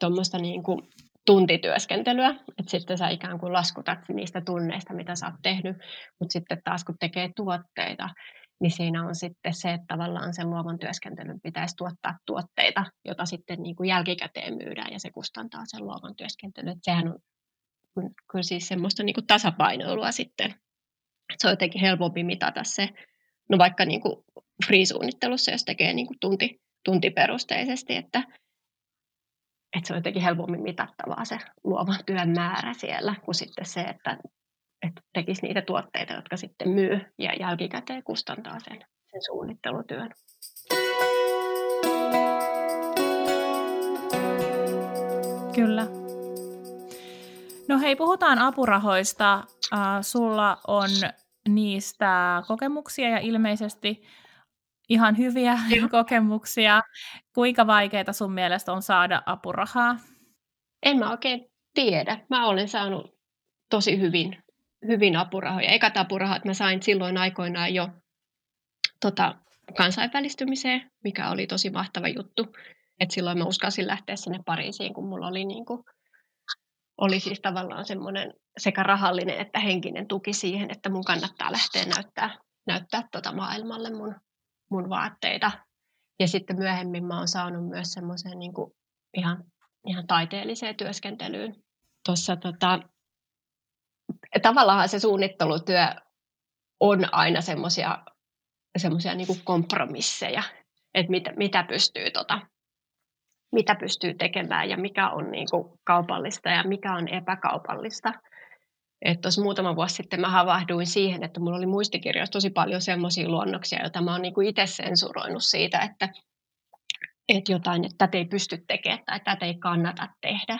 tuommoista niin kuin tuntityöskentelyä, että sitten sä ikään kuin laskutat niistä tunneista, mitä sä oot tehnyt, mutta sitten taas kun tekee tuotteita, niin siinä on sitten se, että tavallaan sen luovan työskentelyn pitäisi tuottaa tuotteita, jota sitten niin kuin jälkikäteen myydään ja se kustantaa sen luovan työskentelyn. Että sehän on kyllä siis semmoista niin kuin tasapainoilua sitten. Se on jotenkin helpompi mitata se, no vaikka niin kuin free-suunnittelussa, jos tekee niin kuin tunti, tuntiperusteisesti, että, että se on jotenkin helpommin mitattavaa se luovan työn määrä siellä, kuin sitten se, että että tekisi niitä tuotteita, jotka sitten myy ja jälkikäteen kustantaa sen, sen suunnittelutyön. Kyllä. No hei, puhutaan apurahoista. Uh, sulla on niistä kokemuksia ja ilmeisesti ihan hyviä Joo. kokemuksia. Kuinka vaikeaa sun mielestä on saada apurahaa? En mä oikein tiedä. Mä olen saanut tosi hyvin hyvin apurahoja. Ekat apurahat mä sain silloin aikoinaan jo tota, kansainvälistymiseen, mikä oli tosi mahtava juttu. Et silloin mä uskalsin lähteä sinne Pariisiin, kun mulla oli, niin kuin, oli siis tavallaan semmoinen sekä rahallinen että henkinen tuki siihen, että mun kannattaa lähteä näyttää, näyttää tota maailmalle mun, mun vaatteita. Ja sitten myöhemmin mä oon saanut myös semmoiseen niin ihan, ihan taiteelliseen työskentelyyn. Tuossa tota, tavallaan se suunnittelutyö on aina semmoisia semmoisia niin kompromisseja, että mitä, mitä, pystyy, tota, mitä pystyy tekemään ja mikä on niin kuin kaupallista ja mikä on epäkaupallista. Että tuossa muutama vuosi sitten mä havahduin siihen, että mulla oli muistikirjoissa tosi paljon semmoisia luonnoksia, joita mä oon niin kuin itse sensuroinut siitä, että, että jotain, että tätä ei pysty tekemään tai tätä ei kannata tehdä.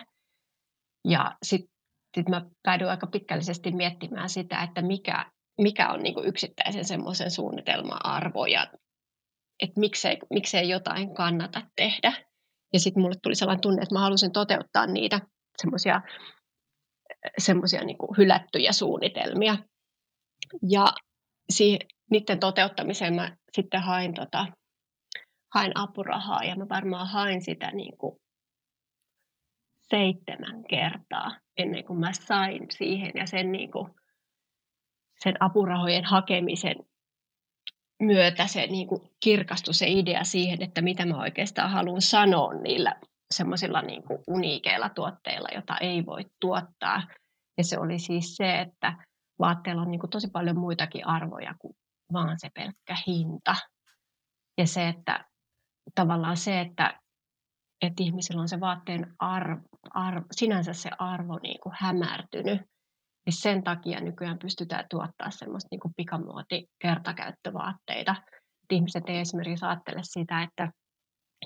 Ja sitten sit mä päädyin aika pitkällisesti miettimään sitä, että mikä, mikä on niin kuin yksittäisen semmoisen suunnitelman arvo ja että miksei, miksei jotain kannata tehdä. Ja sitten mulle tuli sellainen tunne, että mä halusin toteuttaa niitä semmoisia semmoisia niin hylättyjä suunnitelmia. Ja siihen, niiden toteuttamiseen mä sitten hain, tota, hain apurahaa ja mä varmaan hain sitä niin kuin seitsemän kertaa ennen kuin mä sain siihen ja sen, niin kuin, sen apurahojen hakemisen myötä se niin kuin kirkastui se idea siihen, että mitä mä oikeastaan haluan sanoa niillä semmoisilla niin uniikeilla tuotteilla, jota ei voi tuottaa. Ja se oli siis se, että vaatteella on niin kuin tosi paljon muitakin arvoja kuin vaan se pelkkä hinta. Ja se, että tavallaan se, että, että ihmisillä on se vaatteen arvo, arvo sinänsä se arvo niin kuin hämärtynyt, niin sen takia nykyään pystytään tuottaa semmoista niin kuin pikamuoti kertakäyttövaatteita. Ihmiset ei esimerkiksi ajattele sitä, että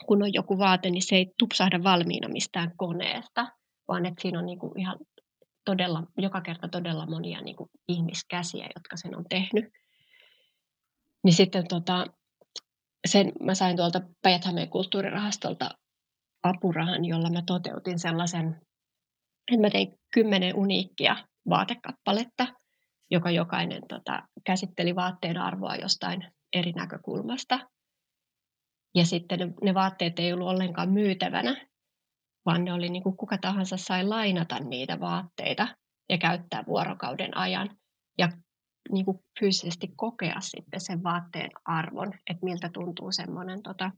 kun on joku vaate, niin se ei tupsahda valmiina mistään koneesta, vaan että siinä on niin kuin ihan todella, joka kerta todella monia niin kuin ihmiskäsiä, jotka sen on tehnyt. Niin sitten tota, sen mä sain tuolta päijät kulttuurirahastolta apurahan, jolla mä toteutin sellaisen, että mä tein kymmenen uniikkia vaatekappaletta, joka jokainen tota, käsitteli vaatteen arvoa jostain eri näkökulmasta. Ja sitten ne, ne vaatteet ei ollut ollenkaan myytävänä, vaan ne oli niin kuin kuka tahansa sai lainata niitä vaatteita ja käyttää vuorokauden ajan ja niin kuin fyysisesti kokea sitten sen vaatteen arvon, että miltä tuntuu semmoinen tota,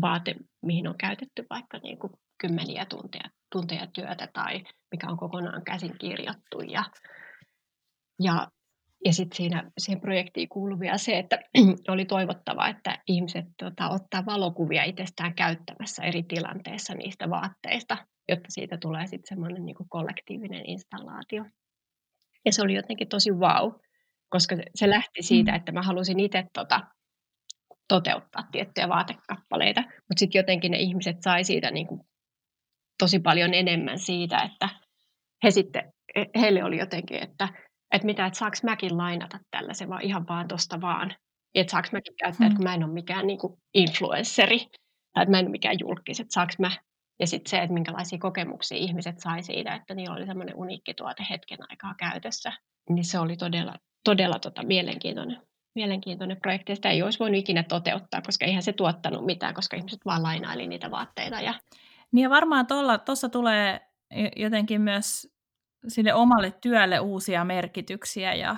vaate, mihin on käytetty vaikka niin kuin kymmeniä tunteja, tunteja työtä tai mikä on kokonaan käsin kirjattu. Ja, ja, ja sitten siinä siihen projektiin kuului vielä se, että oli toivottavaa, että ihmiset tota, ottaa valokuvia itsestään käyttämässä eri tilanteissa niistä vaatteista, jotta siitä tulee sitten semmoinen niin kollektiivinen installaatio. Ja se oli jotenkin tosi wow, koska se lähti siitä, mm. että mä halusin itse tota, toteuttaa tiettyjä vaatekappaleita, mutta sitten jotenkin ne ihmiset sai siitä niin kuin tosi paljon enemmän siitä, että he sitten, heille oli jotenkin, että, että mitä, että saaks mäkin lainata tällaisen vaan ihan vaan tosta vaan, että saaks mäkin käyttää, että kun mä en ole mikään niin kuin influensseri, tai että mä en ole mikään julkis, että saaks mä, ja sitten se, että minkälaisia kokemuksia ihmiset sai siitä, että niillä oli semmoinen uniikki tuote hetken aikaa käytössä, niin se oli todella, todella tota mielenkiintoinen mielenkiintoinen projekti. Sitä ei olisi voinut ikinä toteuttaa, koska eihän se tuottanut mitään, koska ihmiset vaan lainaili niitä vaatteita. Ja... Niin ja varmaan tuossa tulee jotenkin myös sille omalle työlle uusia merkityksiä ja,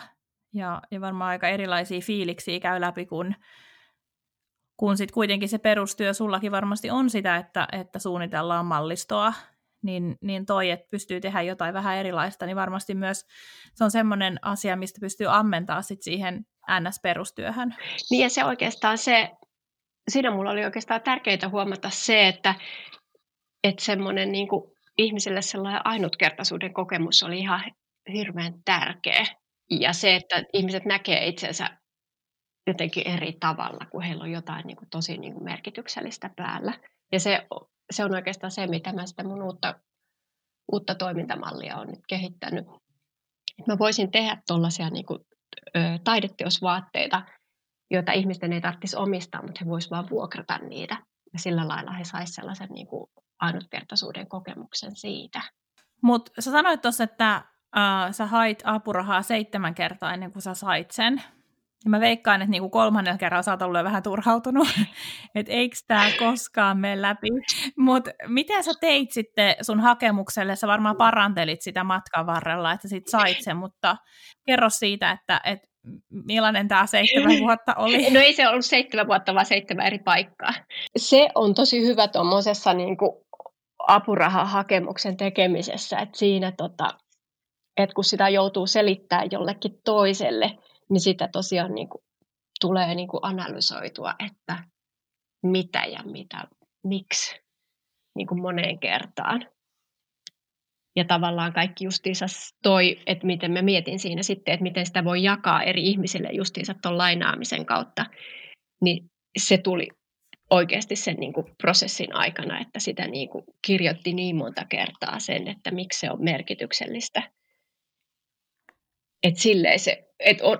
ja, ja varmaan aika erilaisia fiiliksiä käy läpi, kun, kun sitten kuitenkin se perustyö sullakin varmasti on sitä, että, että suunnitellaan mallistoa, niin, niin toi, että pystyy tehdä jotain vähän erilaista, niin varmasti myös se on semmoinen asia, mistä pystyy ammentaa sit siihen NS-perustyöhön. Niin ja se oikeastaan se, siinä mulla oli oikeastaan tärkeää huomata se, että, että semmoinen niin kuin ihmisille sellainen ainutkertaisuuden kokemus oli ihan hirveän tärkeä. Ja se, että ihmiset näkee itsensä jotenkin eri tavalla, kun heillä on jotain niin kuin tosi niin kuin merkityksellistä päällä. Ja se, se on oikeastaan se, mitä mä sitä mun uutta, uutta toimintamallia on nyt kehittänyt. Mä voisin tehdä tuollaisia niin taideteosvaatteita, joita ihmisten ei tarvitsisi omistaa, mutta he voisivat vain vuokrata niitä. Ja sillä lailla he saisivat sellaisen niin kuin ainutkertaisuuden kokemuksen siitä. Mutta sä sanoit tuossa, että äh, sä hait apurahaa seitsemän kertaa ennen kuin sä sait sen. Ja mä veikkaan, että niinku kolmannella kerralla sä oot ollut vähän turhautunut, että eikö tämä koskaan mene läpi. Mutta miten sä teit sitten sun hakemukselle? Sä varmaan parantelit sitä matkan varrella, että sit sait sen, mutta kerro siitä, että et millainen tämä seitsemän vuotta oli? No ei se ollut seitsemän vuotta, vaan seitsemän eri paikkaa. Se on tosi hyvä tuommoisessa niinku apurahahakemuksen tekemisessä, että siinä tota, että kun sitä joutuu selittämään jollekin toiselle, niin sitä tosiaan niin kuin, tulee niin kuin analysoitua, että mitä ja mitä, miksi niin kuin moneen kertaan. Ja tavallaan kaikki justiinsa toi, että miten mä mietin siinä sitten, että miten sitä voi jakaa eri ihmisille justiinsa tuon lainaamisen kautta, niin se tuli oikeasti sen niin kuin prosessin aikana, että sitä niin kuin kirjoitti niin monta kertaa sen, että miksi se on merkityksellistä. Että silleen se, että on,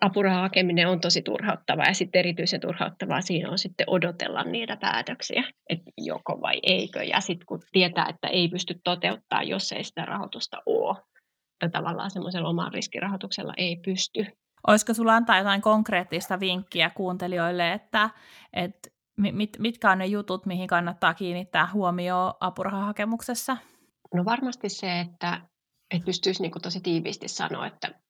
apurahan hakeminen on tosi turhauttavaa ja sitten erityisen turhauttavaa siinä on sitten odotella niitä päätöksiä, että joko vai eikö. Ja sitten kun tietää, että ei pysty toteuttaa, jos ei sitä rahoitusta ole, tai tavallaan semmoisella oman riskirahoituksella ei pysty. Olisiko sulla antaa jotain konkreettista vinkkiä kuuntelijoille, että, että mit, mitkä on ne jutut, mihin kannattaa kiinnittää huomioon apurahahakemuksessa? No varmasti se, että, että pystyisi niin tosi tiiviisti sanoa, että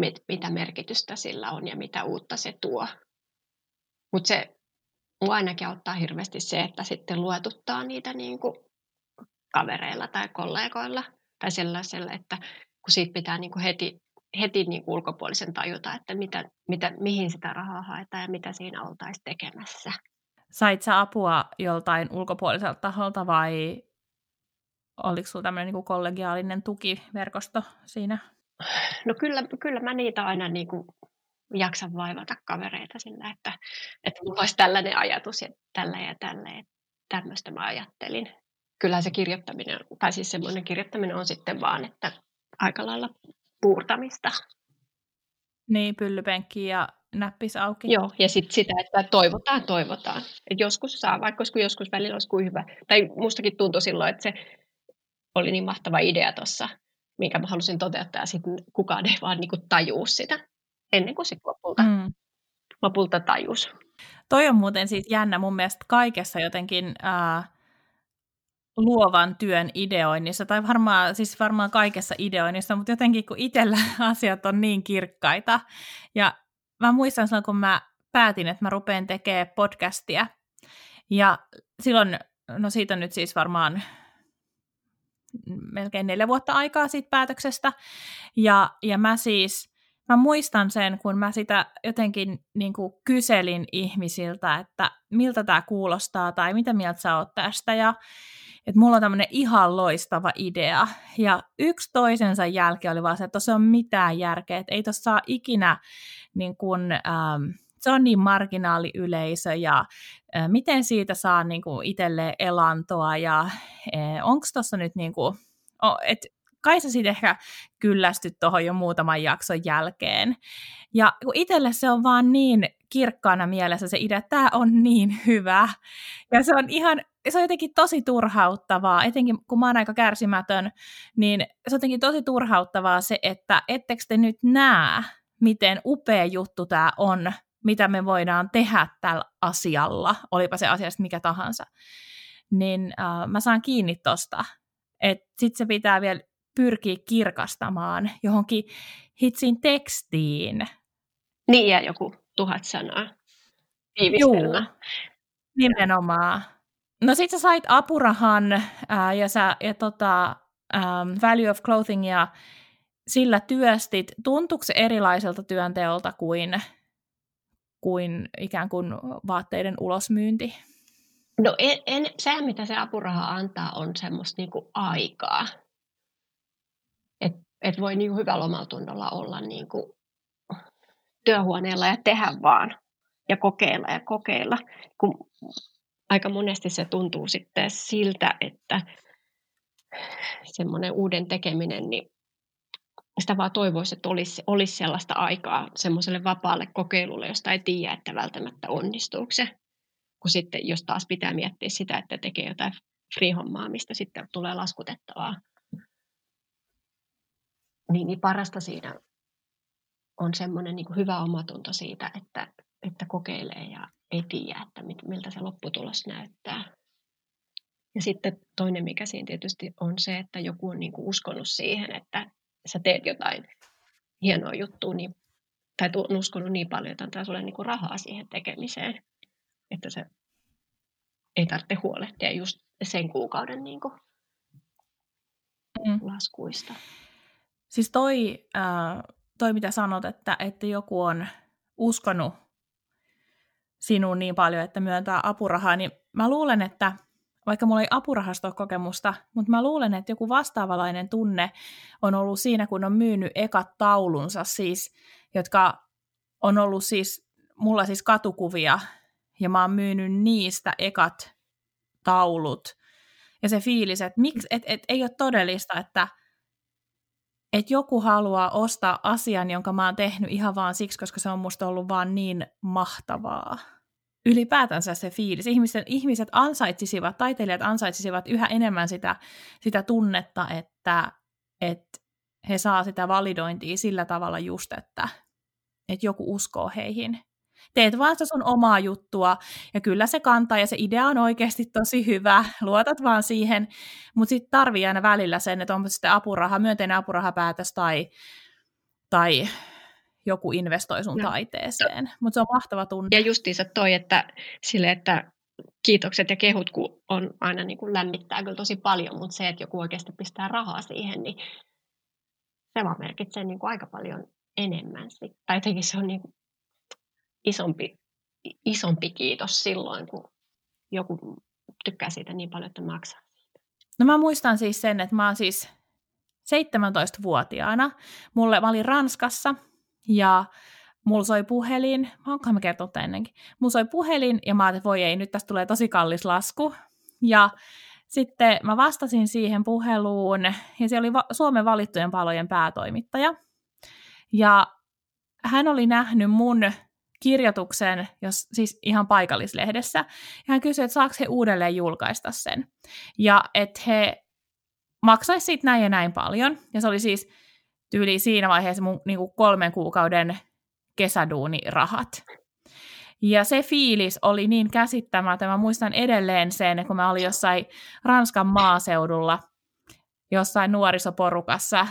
mit, mitä merkitystä sillä on ja mitä uutta se tuo. Mutta se mua ainakin auttaa hirveästi se, että sitten luetuttaa niitä niin kuin kavereilla tai kollegoilla tai sellaisella, että kun siitä pitää niin kuin heti, heti niin kuin ulkopuolisen tajuta, että mitä, mitä, mihin sitä rahaa haetaan ja mitä siinä oltaisiin tekemässä. Sait sä apua joltain ulkopuoliselta taholta vai oliko sinulla tämmöinen niin kollegiaalinen tukiverkosto siinä? No kyllä, kyllä mä niitä aina niin kuin jaksan vaivata kavereita sillä, että, että mulla olisi tällainen ajatus ja tällä ja tällä ja tämmöistä mä ajattelin. Kyllähän se kirjoittaminen, tai siis semmoinen kirjoittaminen on sitten vaan, että aika lailla puurtamista. Niin, pyllypenkki ja näppis auki. Joo, ja sitten sitä, että toivotaan, toivotaan. Et joskus saa, vaikka joskus välillä olisi kuin hyvä. Tai mustakin tuntui silloin, että se oli niin mahtava idea tuossa, minkä mä halusin toteuttaa, ja sitten kukaan ei vaan niinku tajuu sitä ennen kuin sitten lopulta, mm. lopulta tajus. Toi on muuten siis jännä mun mielestä kaikessa jotenkin äh, luovan työn ideoinnissa, tai varmaan, siis varmaan kaikessa ideoinnissa, mutta jotenkin kun itsellä asiat on niin kirkkaita. Ja mä muistan silloin, kun mä päätin, että mä rupean tekemään podcastia, ja silloin, no siitä on nyt siis varmaan melkein neljä vuotta aikaa siitä päätöksestä, ja, ja mä siis, mä muistan sen, kun mä sitä jotenkin niin kuin kyselin ihmisiltä, että miltä tämä kuulostaa, tai mitä mieltä sä oot tästä, ja että mulla on tämmöinen ihan loistava idea. Ja yksi toisensa jälkeen oli vaan se, että se on mitään järkeä, että ei tuossa saa ikinä niin kun, ähm, se on niin marginaali yleisö ja miten siitä saa niin kuin itselleen elantoa ja äh, onko tuossa nyt niin kuin, et, kai sä sitten ehkä kyllästyt tuohon jo muutaman jakson jälkeen. Ja itselle se on vaan niin kirkkaana mielessä se idea, että tämä on niin hyvä. Ja se on ihan, se on jotenkin tosi turhauttavaa, etenkin kun mä oon aika kärsimätön, niin se on jotenkin tosi turhauttavaa se, että ettekö te nyt näe, miten upea juttu tämä on, mitä me voidaan tehdä tällä asialla, olipa se asia mikä tahansa. Niin äh, mä saan kiinni tosta. Että sit se pitää vielä pyrkiä kirkastamaan johonkin hitsin tekstiin. Niin, ja joku tuhat sanaa. Joo, nimenomaan. No sit sä sait apurahan ää, ja, sä, ja tota, ähm, Value of Clothingia sillä työstit. Tuntuuko se erilaiselta työnteolta kuin, kuin ikään kuin vaatteiden ulosmyynti? No en, en, se, mitä se apuraha antaa, on semmoista niinku aikaa. Että et voi niinku hyvällä omalla tunnolla olla niinku työhuoneella ja tehdä vaan ja kokeilla ja kokeilla. Kun aika monesti se tuntuu sitten siltä, että semmoinen uuden tekeminen, niin sitä vaan toivoisi, että olisi, olisi sellaista aikaa semmoiselle vapaalle kokeilulle, josta ei tiedä, että välttämättä onnistuuko se. Kun sitten, jos taas pitää miettiä sitä, että tekee jotain free-hommaa, mistä sitten tulee laskutettavaa, niin, niin parasta siinä on semmoinen niin hyvä omatunto siitä, että, että kokeilee ja ei tiedä, että miltä se lopputulos näyttää. Ja sitten toinen, mikä siinä tietysti on se, että joku on niin kuin uskonut siihen, että sä teet jotain hienoa juttua, niin, tai on uskonut niin paljon, että antaa sulle niin kuin rahaa siihen tekemiseen, että se ei tarvitse huolehtia just sen kuukauden niin kuin mm. laskuista. Siis toi, äh, toi, mitä sanot, että, että joku on uskonut sinuun niin paljon, että myöntää apurahaa, niin mä luulen, että vaikka mulla ei apurahastokokemusta, mutta mä luulen, että joku vastaavalainen tunne on ollut siinä, kun on myynyt ekat taulunsa siis, jotka on ollut siis, mulla siis katukuvia, ja mä oon myynyt niistä ekat taulut. Ja se fiilis, että miksi, et, et, ei ole todellista, että että joku haluaa ostaa asian, jonka mä oon tehnyt ihan vaan siksi, koska se on musta ollut vaan niin mahtavaa. Ylipäätänsä se fiilis. Ihmiset, ihmiset ansaitsisivat, taiteilijat ansaitsisivat yhä enemmän sitä, sitä tunnetta, että, että he saa sitä validointia sillä tavalla just, että, että joku uskoo heihin teet vaan sitä sun omaa juttua, ja kyllä se kantaa, ja se idea on oikeasti tosi hyvä, luotat vaan siihen, mutta sitten tarvii aina välillä sen, että onko sitten apuraha, myönteinen apurahapäätös tai, tai joku investoi sun no. taiteeseen, mutta se on mahtava tunne. Ja justiinsa toi, että sille, että kiitokset ja kehut kun on aina niin kuin lämmittää kyllä tosi paljon, mutta se, että joku oikeasti pistää rahaa siihen, niin se vaan merkitsee niin kuin aika paljon enemmän. Tai jotenkin se on niin kuin isompi, isompi kiitos silloin, kun joku tykkää siitä niin paljon, että maksaa siitä. No mä muistan siis sen, että mä oon siis 17-vuotiaana. Mulle, mä olin Ranskassa ja mulla soi puhelin, onkohan mä kertonut ennenkin, mulla soi puhelin ja mä ajattelin, että voi ei, nyt tästä tulee tosi kallis lasku. Ja sitten mä vastasin siihen puheluun ja se oli Suomen valittujen palojen päätoimittaja. Ja hän oli nähnyt mun kirjoituksen, jos, siis ihan paikallislehdessä. Ja hän kysyi, että saako he uudelleen julkaista sen. Ja että he maksaisivat siitä näin ja näin paljon. Ja se oli siis tyyli siinä vaiheessa mun niin kuin kolmen kuukauden kesäduunirahat. Ja se fiilis oli niin käsittämätön. Mä muistan edelleen sen, kun mä olin jossain Ranskan maaseudulla – jossain nuorisoporukassa,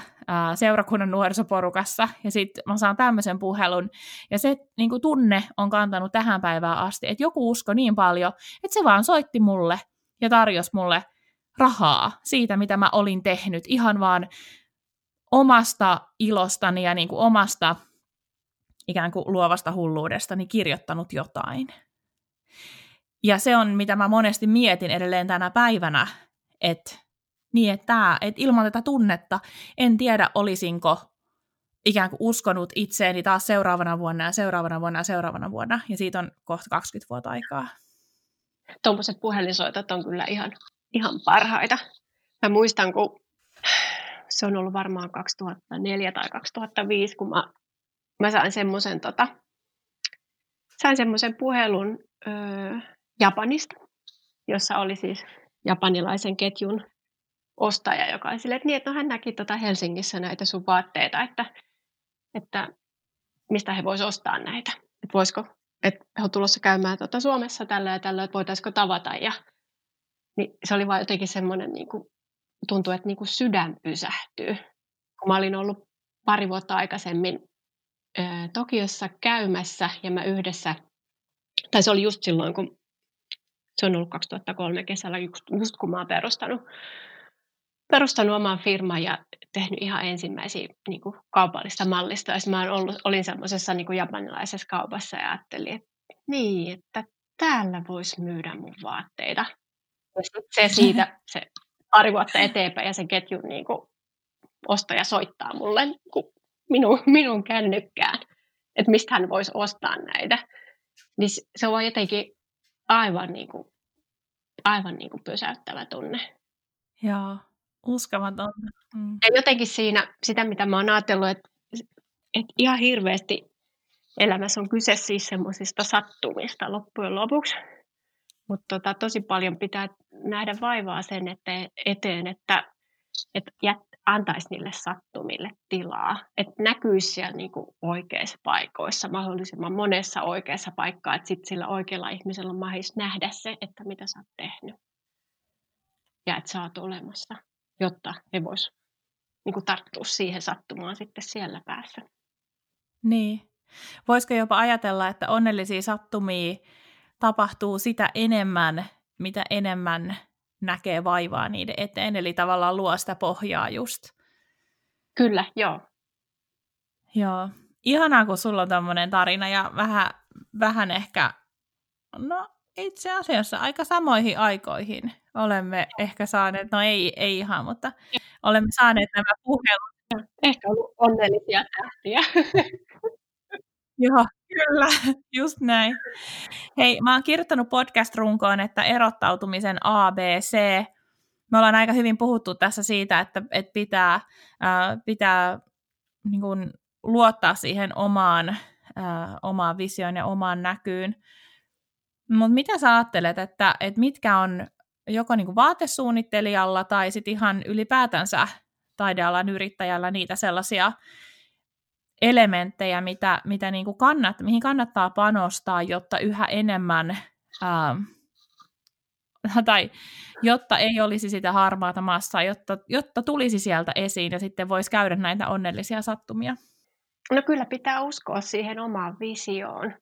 seurakunnan nuorisoporukassa, ja sitten mä saan tämmöisen puhelun, ja se niin kuin tunne on kantanut tähän päivään asti, että joku usko niin paljon, että se vaan soitti mulle ja tarjosi mulle rahaa siitä, mitä mä olin tehnyt, ihan vaan omasta ilostani ja niin kuin omasta ikään kuin luovasta hulluudestani kirjoittanut jotain. Ja se on, mitä mä monesti mietin edelleen tänä päivänä, että niin, että, tämä, että ilman tätä tunnetta en tiedä, olisinko ikään kuin uskonut itseeni taas seuraavana vuonna ja seuraavana vuonna ja seuraavana vuonna. Ja siitä on kohta 20 vuotta aikaa. Tuommoiset puhelinsoitot on kyllä ihan, ihan parhaita. Mä muistan, kun se on ollut varmaan 2004 tai 2005, kun mä, mä sain semmoisen tota, sain semmoisen puhelun öö, Japanista, jossa oli siis japanilaisen ketjun ostaja, joka oli silleen, että, niin, että no hän näki tuota Helsingissä näitä sun vaatteita, että, että mistä he voisivat ostaa näitä. Että voisiko, että he ovat tulossa käymään tuota Suomessa tällä ja tällä, että voitaisiko tavata. Ja, niin se oli vain jotenkin semmoinen, niin kuin, tuntui, että niin kuin sydän pysähtyy. Kun mä olin ollut pari vuotta aikaisemmin ää, Tokiossa käymässä ja mä yhdessä, tai se oli just silloin, kun se on ollut 2003 kesällä, just, kun mä oon perustanut perustanut oman firman ja tehnyt ihan ensimmäisiä niin kuin kaupallista mallista. Ja mä ollut, olin semmoisessa niin japanilaisessa kaupassa ja ajattelin, että niin, että täällä voisi myydä mun vaatteita. Se siitä se pari vuotta eteenpäin ja sen ketjun niin kuin, ostaja soittaa mulle niin kuin, minun, minun kännykkään, että mistä hän voisi ostaa näitä. Niin se on jotenkin aivan, niin kuin, aivan niin kuin pysäyttävä tunne. Joo. Uskomatonta. Mm. Ja jotenkin siinä sitä, mitä mä oon ajatellut, että, että ihan hirveästi elämässä on kyse siis semmoisista sattumista loppujen lopuksi. Mutta tota, tosi paljon pitää nähdä vaivaa sen että eteen, että, että jät, antaisi niille sattumille tilaa. Että näkyisi siellä niinku oikeissa paikoissa, mahdollisimman monessa oikeassa paikkaa, että sitten sillä oikealla ihmisellä on nähdä se, että mitä sä oot tehnyt. Ja että sä oot olemassa jotta he vois niin kuin tarttua siihen sattumaan sitten siellä päässä. Niin. Voisiko jopa ajatella, että onnellisia sattumia tapahtuu sitä enemmän, mitä enemmän näkee vaivaa niiden eteen, eli tavallaan luo sitä pohjaa just. Kyllä, joo. Joo. Ihanaa, kun sulla on tämmöinen tarina ja vähän, vähän ehkä, no itse asiassa aika samoihin aikoihin olemme ehkä saaneet, no ei, ei ihan, mutta olemme saaneet nämä puhelut. Ehkä ollut onnellisia tähtiä. Joo, kyllä, just näin. Hei, mä oon kirjoittanut podcast-runkoon, että erottautumisen ABC. Me ollaan aika hyvin puhuttu tässä siitä, että, että pitää, äh, pitää niin kuin, luottaa siihen omaan, äh, omaan visioon ja omaan näkyyn. Mutta mitä sä ajattelet, että, että mitkä on joko niin vaatesuunnittelijalla tai sitten ihan ylipäätänsä taidealan yrittäjällä niitä sellaisia elementtejä, mitä, mitä niin kuin kannat, mihin kannattaa panostaa, jotta yhä enemmän, ää, tai jotta ei olisi sitä harmaata massaa, jotta, jotta tulisi sieltä esiin ja sitten voisi käydä näitä onnellisia sattumia? No kyllä pitää uskoa siihen omaan visioon.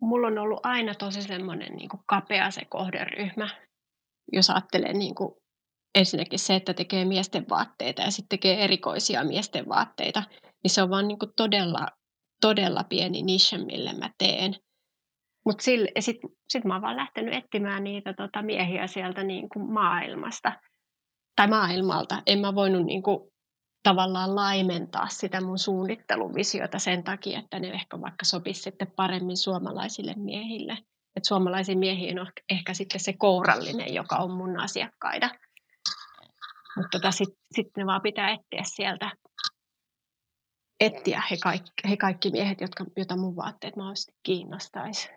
Mulla on ollut aina tosi semmoinen niin kapea se kohderyhmä, jos ajattelee niin kuin ensinnäkin se, että tekee miesten vaatteita ja sitten tekee erikoisia miesten vaatteita, niin se on vaan niin kuin todella, todella pieni niche, mille mä teen. Mutta sitten sit mä oon vaan lähtenyt etsimään niitä tota, miehiä sieltä niin kuin maailmasta tai maailmalta. En mä voinut niin kuin, tavallaan laimentaa sitä mun suunnitteluvisiota sen takia, että ne ehkä vaikka sopisi sitten paremmin suomalaisille miehille. Että suomalaisiin miehiin on ehkä sitten se kourallinen, joka on mun asiakkaita. Mutta tota, sitten sit ne vaan pitää etsiä sieltä, etsiä he kaikki, he kaikki miehet, jotka, joita mun vaatteet mahdollisesti kiinnostaisi.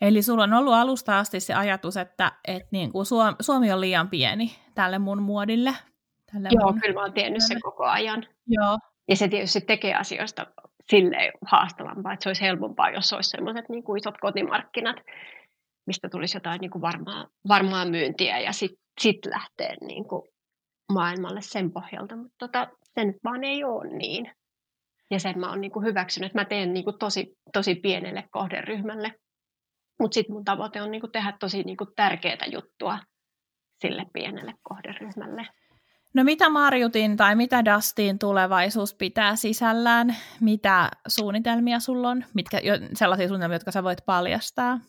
Eli sulla on ollut alusta asti se ajatus, että, että niin kuin Suomi on liian pieni tälle mun muodille. Tälle Joo, mun... kyllä mä oon tiennyt sen koko ajan. Joo. Ja se tietysti tekee asioista silleen haastavampaa, että se olisi helpompaa, jos olisi sellaiset niin kuin isot kotimarkkinat, mistä tulisi jotain niin kuin varmaa, varmaa myyntiä ja sitten sit lähtee niin kuin maailmalle sen pohjalta. Mutta tota, se nyt vaan ei ole niin. Ja sen mä oon niin kuin hyväksynyt, että mä teen niin kuin tosi, tosi pienelle kohderyhmälle. Mutta sitten mun tavoite on niin kuin tehdä tosi niin kuin tärkeää juttua sille pienelle kohderyhmälle. No mitä Marjutin tai mitä Dustin tulevaisuus pitää sisällään? Mitä suunnitelmia sulla on? Mitkä, sellaisia suunnitelmia, jotka sä voit paljastaa?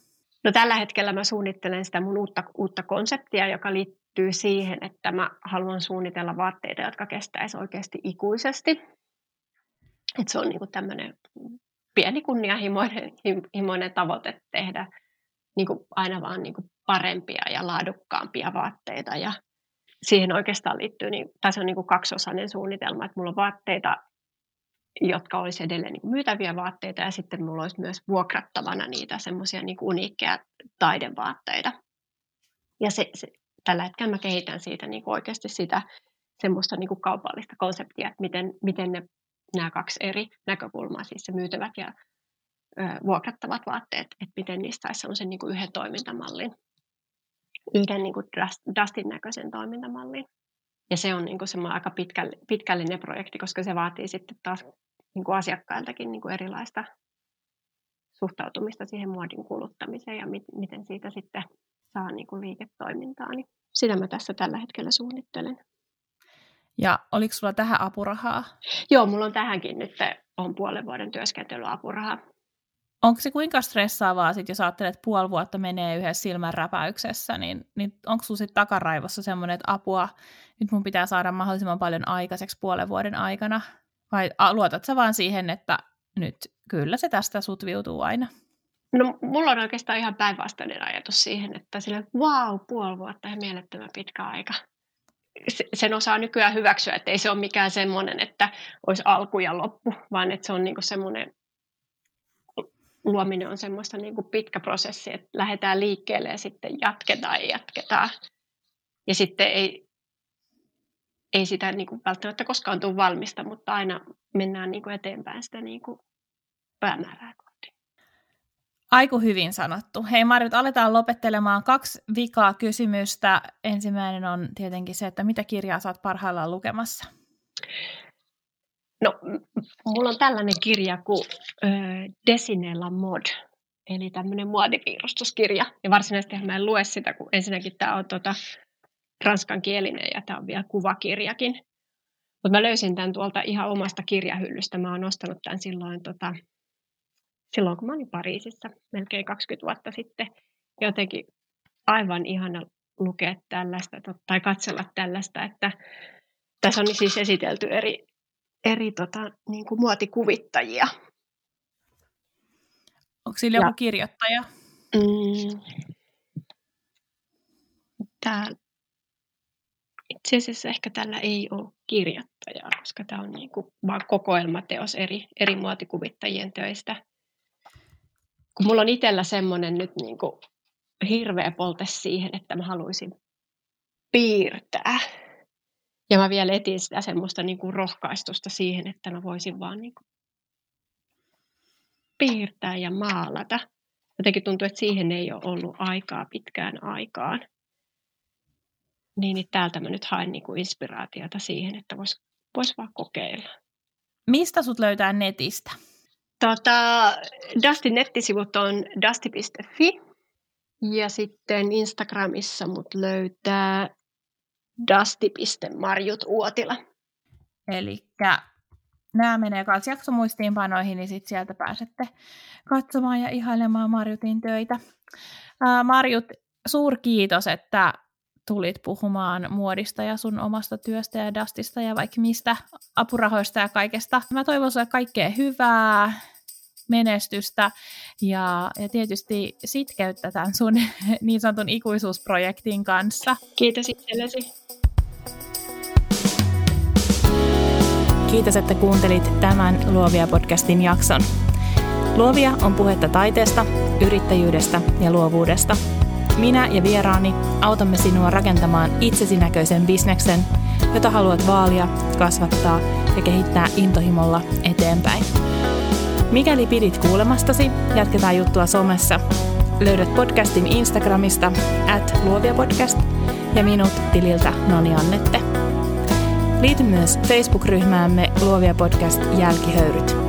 No tällä hetkellä mä suunnittelen sitä mun uutta, uutta konseptia, joka liittyy siihen, että mä haluan suunnitella vaatteita, jotka kestäisi oikeasti ikuisesti. Et se on niinku tämmöinen pieni kunnianhimoinen himoinen tavoite tehdä niinku aina vaan niinku parempia ja laadukkaampia vaatteita ja siihen oikeastaan liittyy, niin, tai se on niin kuin kaksiosainen suunnitelma, että mulla on vaatteita, jotka olisi edelleen niin myytäviä vaatteita, ja sitten mulla olisi myös vuokrattavana niitä semmoisia niin uniikkeja taidevaatteita. Ja se, se, tällä hetkellä mä kehitän siitä niin kuin oikeasti sitä semmoista niin kuin kaupallista konseptia, että miten, miten ne, nämä kaksi eri näkökulmaa, siis se myytävät ja ö, vuokrattavat vaatteet, että miten niistä saisi semmoisen niin kuin yhden toimintamallin yhden niin kuin Dustin näköisen toimintamallin. Ja se on niin kuin aika pitkällinen projekti, koska se vaatii sitten taas niin kuin asiakkailtakin niin kuin erilaista suhtautumista siihen muodin kuluttamiseen ja mit, miten siitä sitten saa niin kuin liiketoimintaa. Niin sitä mä tässä tällä hetkellä suunnittelen. Ja oliko sulla tähän apurahaa? Joo, mulla on tähänkin nyt on puolen vuoden työskentelyapuraha onko se kuinka stressaavaa, sit, jos ajattelet, että puoli vuotta menee yhdessä silmän räpäyksessä, niin, niin onko sinulla sitten takaraivossa semmoinen, että apua, nyt mun pitää saada mahdollisimman paljon aikaiseksi puolen vuoden aikana? Vai luotat sä vaan siihen, että nyt kyllä se tästä sutviutuu aina? No mulla on oikeastaan ihan päinvastainen ajatus siihen, että sille wow, puoli vuotta ja mielettömän pitkä aika. Sen osaa nykyään hyväksyä, että ei se ole mikään semmoinen, että olisi alku ja loppu, vaan että se on niinku semmoinen luominen on semmoista niin kuin pitkä prosessi, että lähdetään liikkeelle ja sitten jatketaan ja jatketaan. Ja sitten ei, ei sitä niin kuin välttämättä koskaan tule valmista, mutta aina mennään niin kuin eteenpäin sitä niin kuin päämäärää. Aiku hyvin sanottu. Hei Marjut, aletaan lopettelemaan kaksi vikaa kysymystä. Ensimmäinen on tietenkin se, että mitä kirjaa saat parhaillaan lukemassa? No, mulla on tällainen kirja kuin äh, Desinella Mod, eli tämmöinen muodipiirustuskirja. Ja varsinaisesti mä en lue sitä, kun ensinnäkin tämä on tota, ranskankielinen ja tämä on vielä kuvakirjakin. Mutta mä löysin tämän tuolta ihan omasta kirjahyllystä. Mä oon ostanut tämän silloin, tota, silloin kun mä olin Pariisissa, melkein 20 vuotta sitten. jotenkin aivan ihana lukea tällaista tai katsella tällaista, että tässä on siis esitelty eri, eri tota, niin kuin muotikuvittajia. Onko sillä joku kirjoittaja? Mm, tää, itse asiassa ehkä tällä ei ole kirjoittajaa, koska tämä on niin kuin vaan kokoelmateos eri, eri muotikuvittajien töistä. Kun mulla on itsellä semmoinen nyt niin kuin hirveä polte siihen, että mä haluaisin piirtää. Ja mä vielä etin sitä semmoista niin kuin rohkaistusta siihen, että mä voisin vaan niin kuin piirtää ja maalata. Jotenkin tuntuu, että siihen ei ole ollut aikaa pitkään aikaan. Niin, niin täältä mä nyt haen niin kuin inspiraatiota siihen, että vois, vois vaan kokeilla. Mistä sut löytää netistä? Tota, Dustin nettisivut on dusty.fi ja sitten Instagramissa mut löytää dusty.marjutuotila. Eli nämä menee myös jaksomuistiinpanoihin, niin sitten sieltä pääsette katsomaan ja ihailemaan Marjutin töitä. Ää, Marjut, suurkiitos, että tulit puhumaan muodista ja sun omasta työstä ja Dastista ja vaikka mistä apurahoista ja kaikesta. Mä toivon sulle kaikkea hyvää, menestystä ja, ja tietysti sitkeyttä tämän sun niin sanotun ikuisuusprojektin kanssa. Kiitos itsellesi. Kiitos, että kuuntelit tämän Luovia podcastin jakson. Luovia on puhetta taiteesta, yrittäjyydestä ja luovuudesta. Minä ja vieraani autamme sinua rakentamaan itsesi näköisen bisneksen, jota haluat vaalia, kasvattaa ja kehittää intohimolla eteenpäin. Mikäli pidit kuulemastasi, jatketaan juttua somessa. Löydät podcastin Instagramista at luoviapodcast ja minut tililtä Noni Annette. Liity myös Facebook-ryhmäämme Luovia podcast Jälkihöyryt.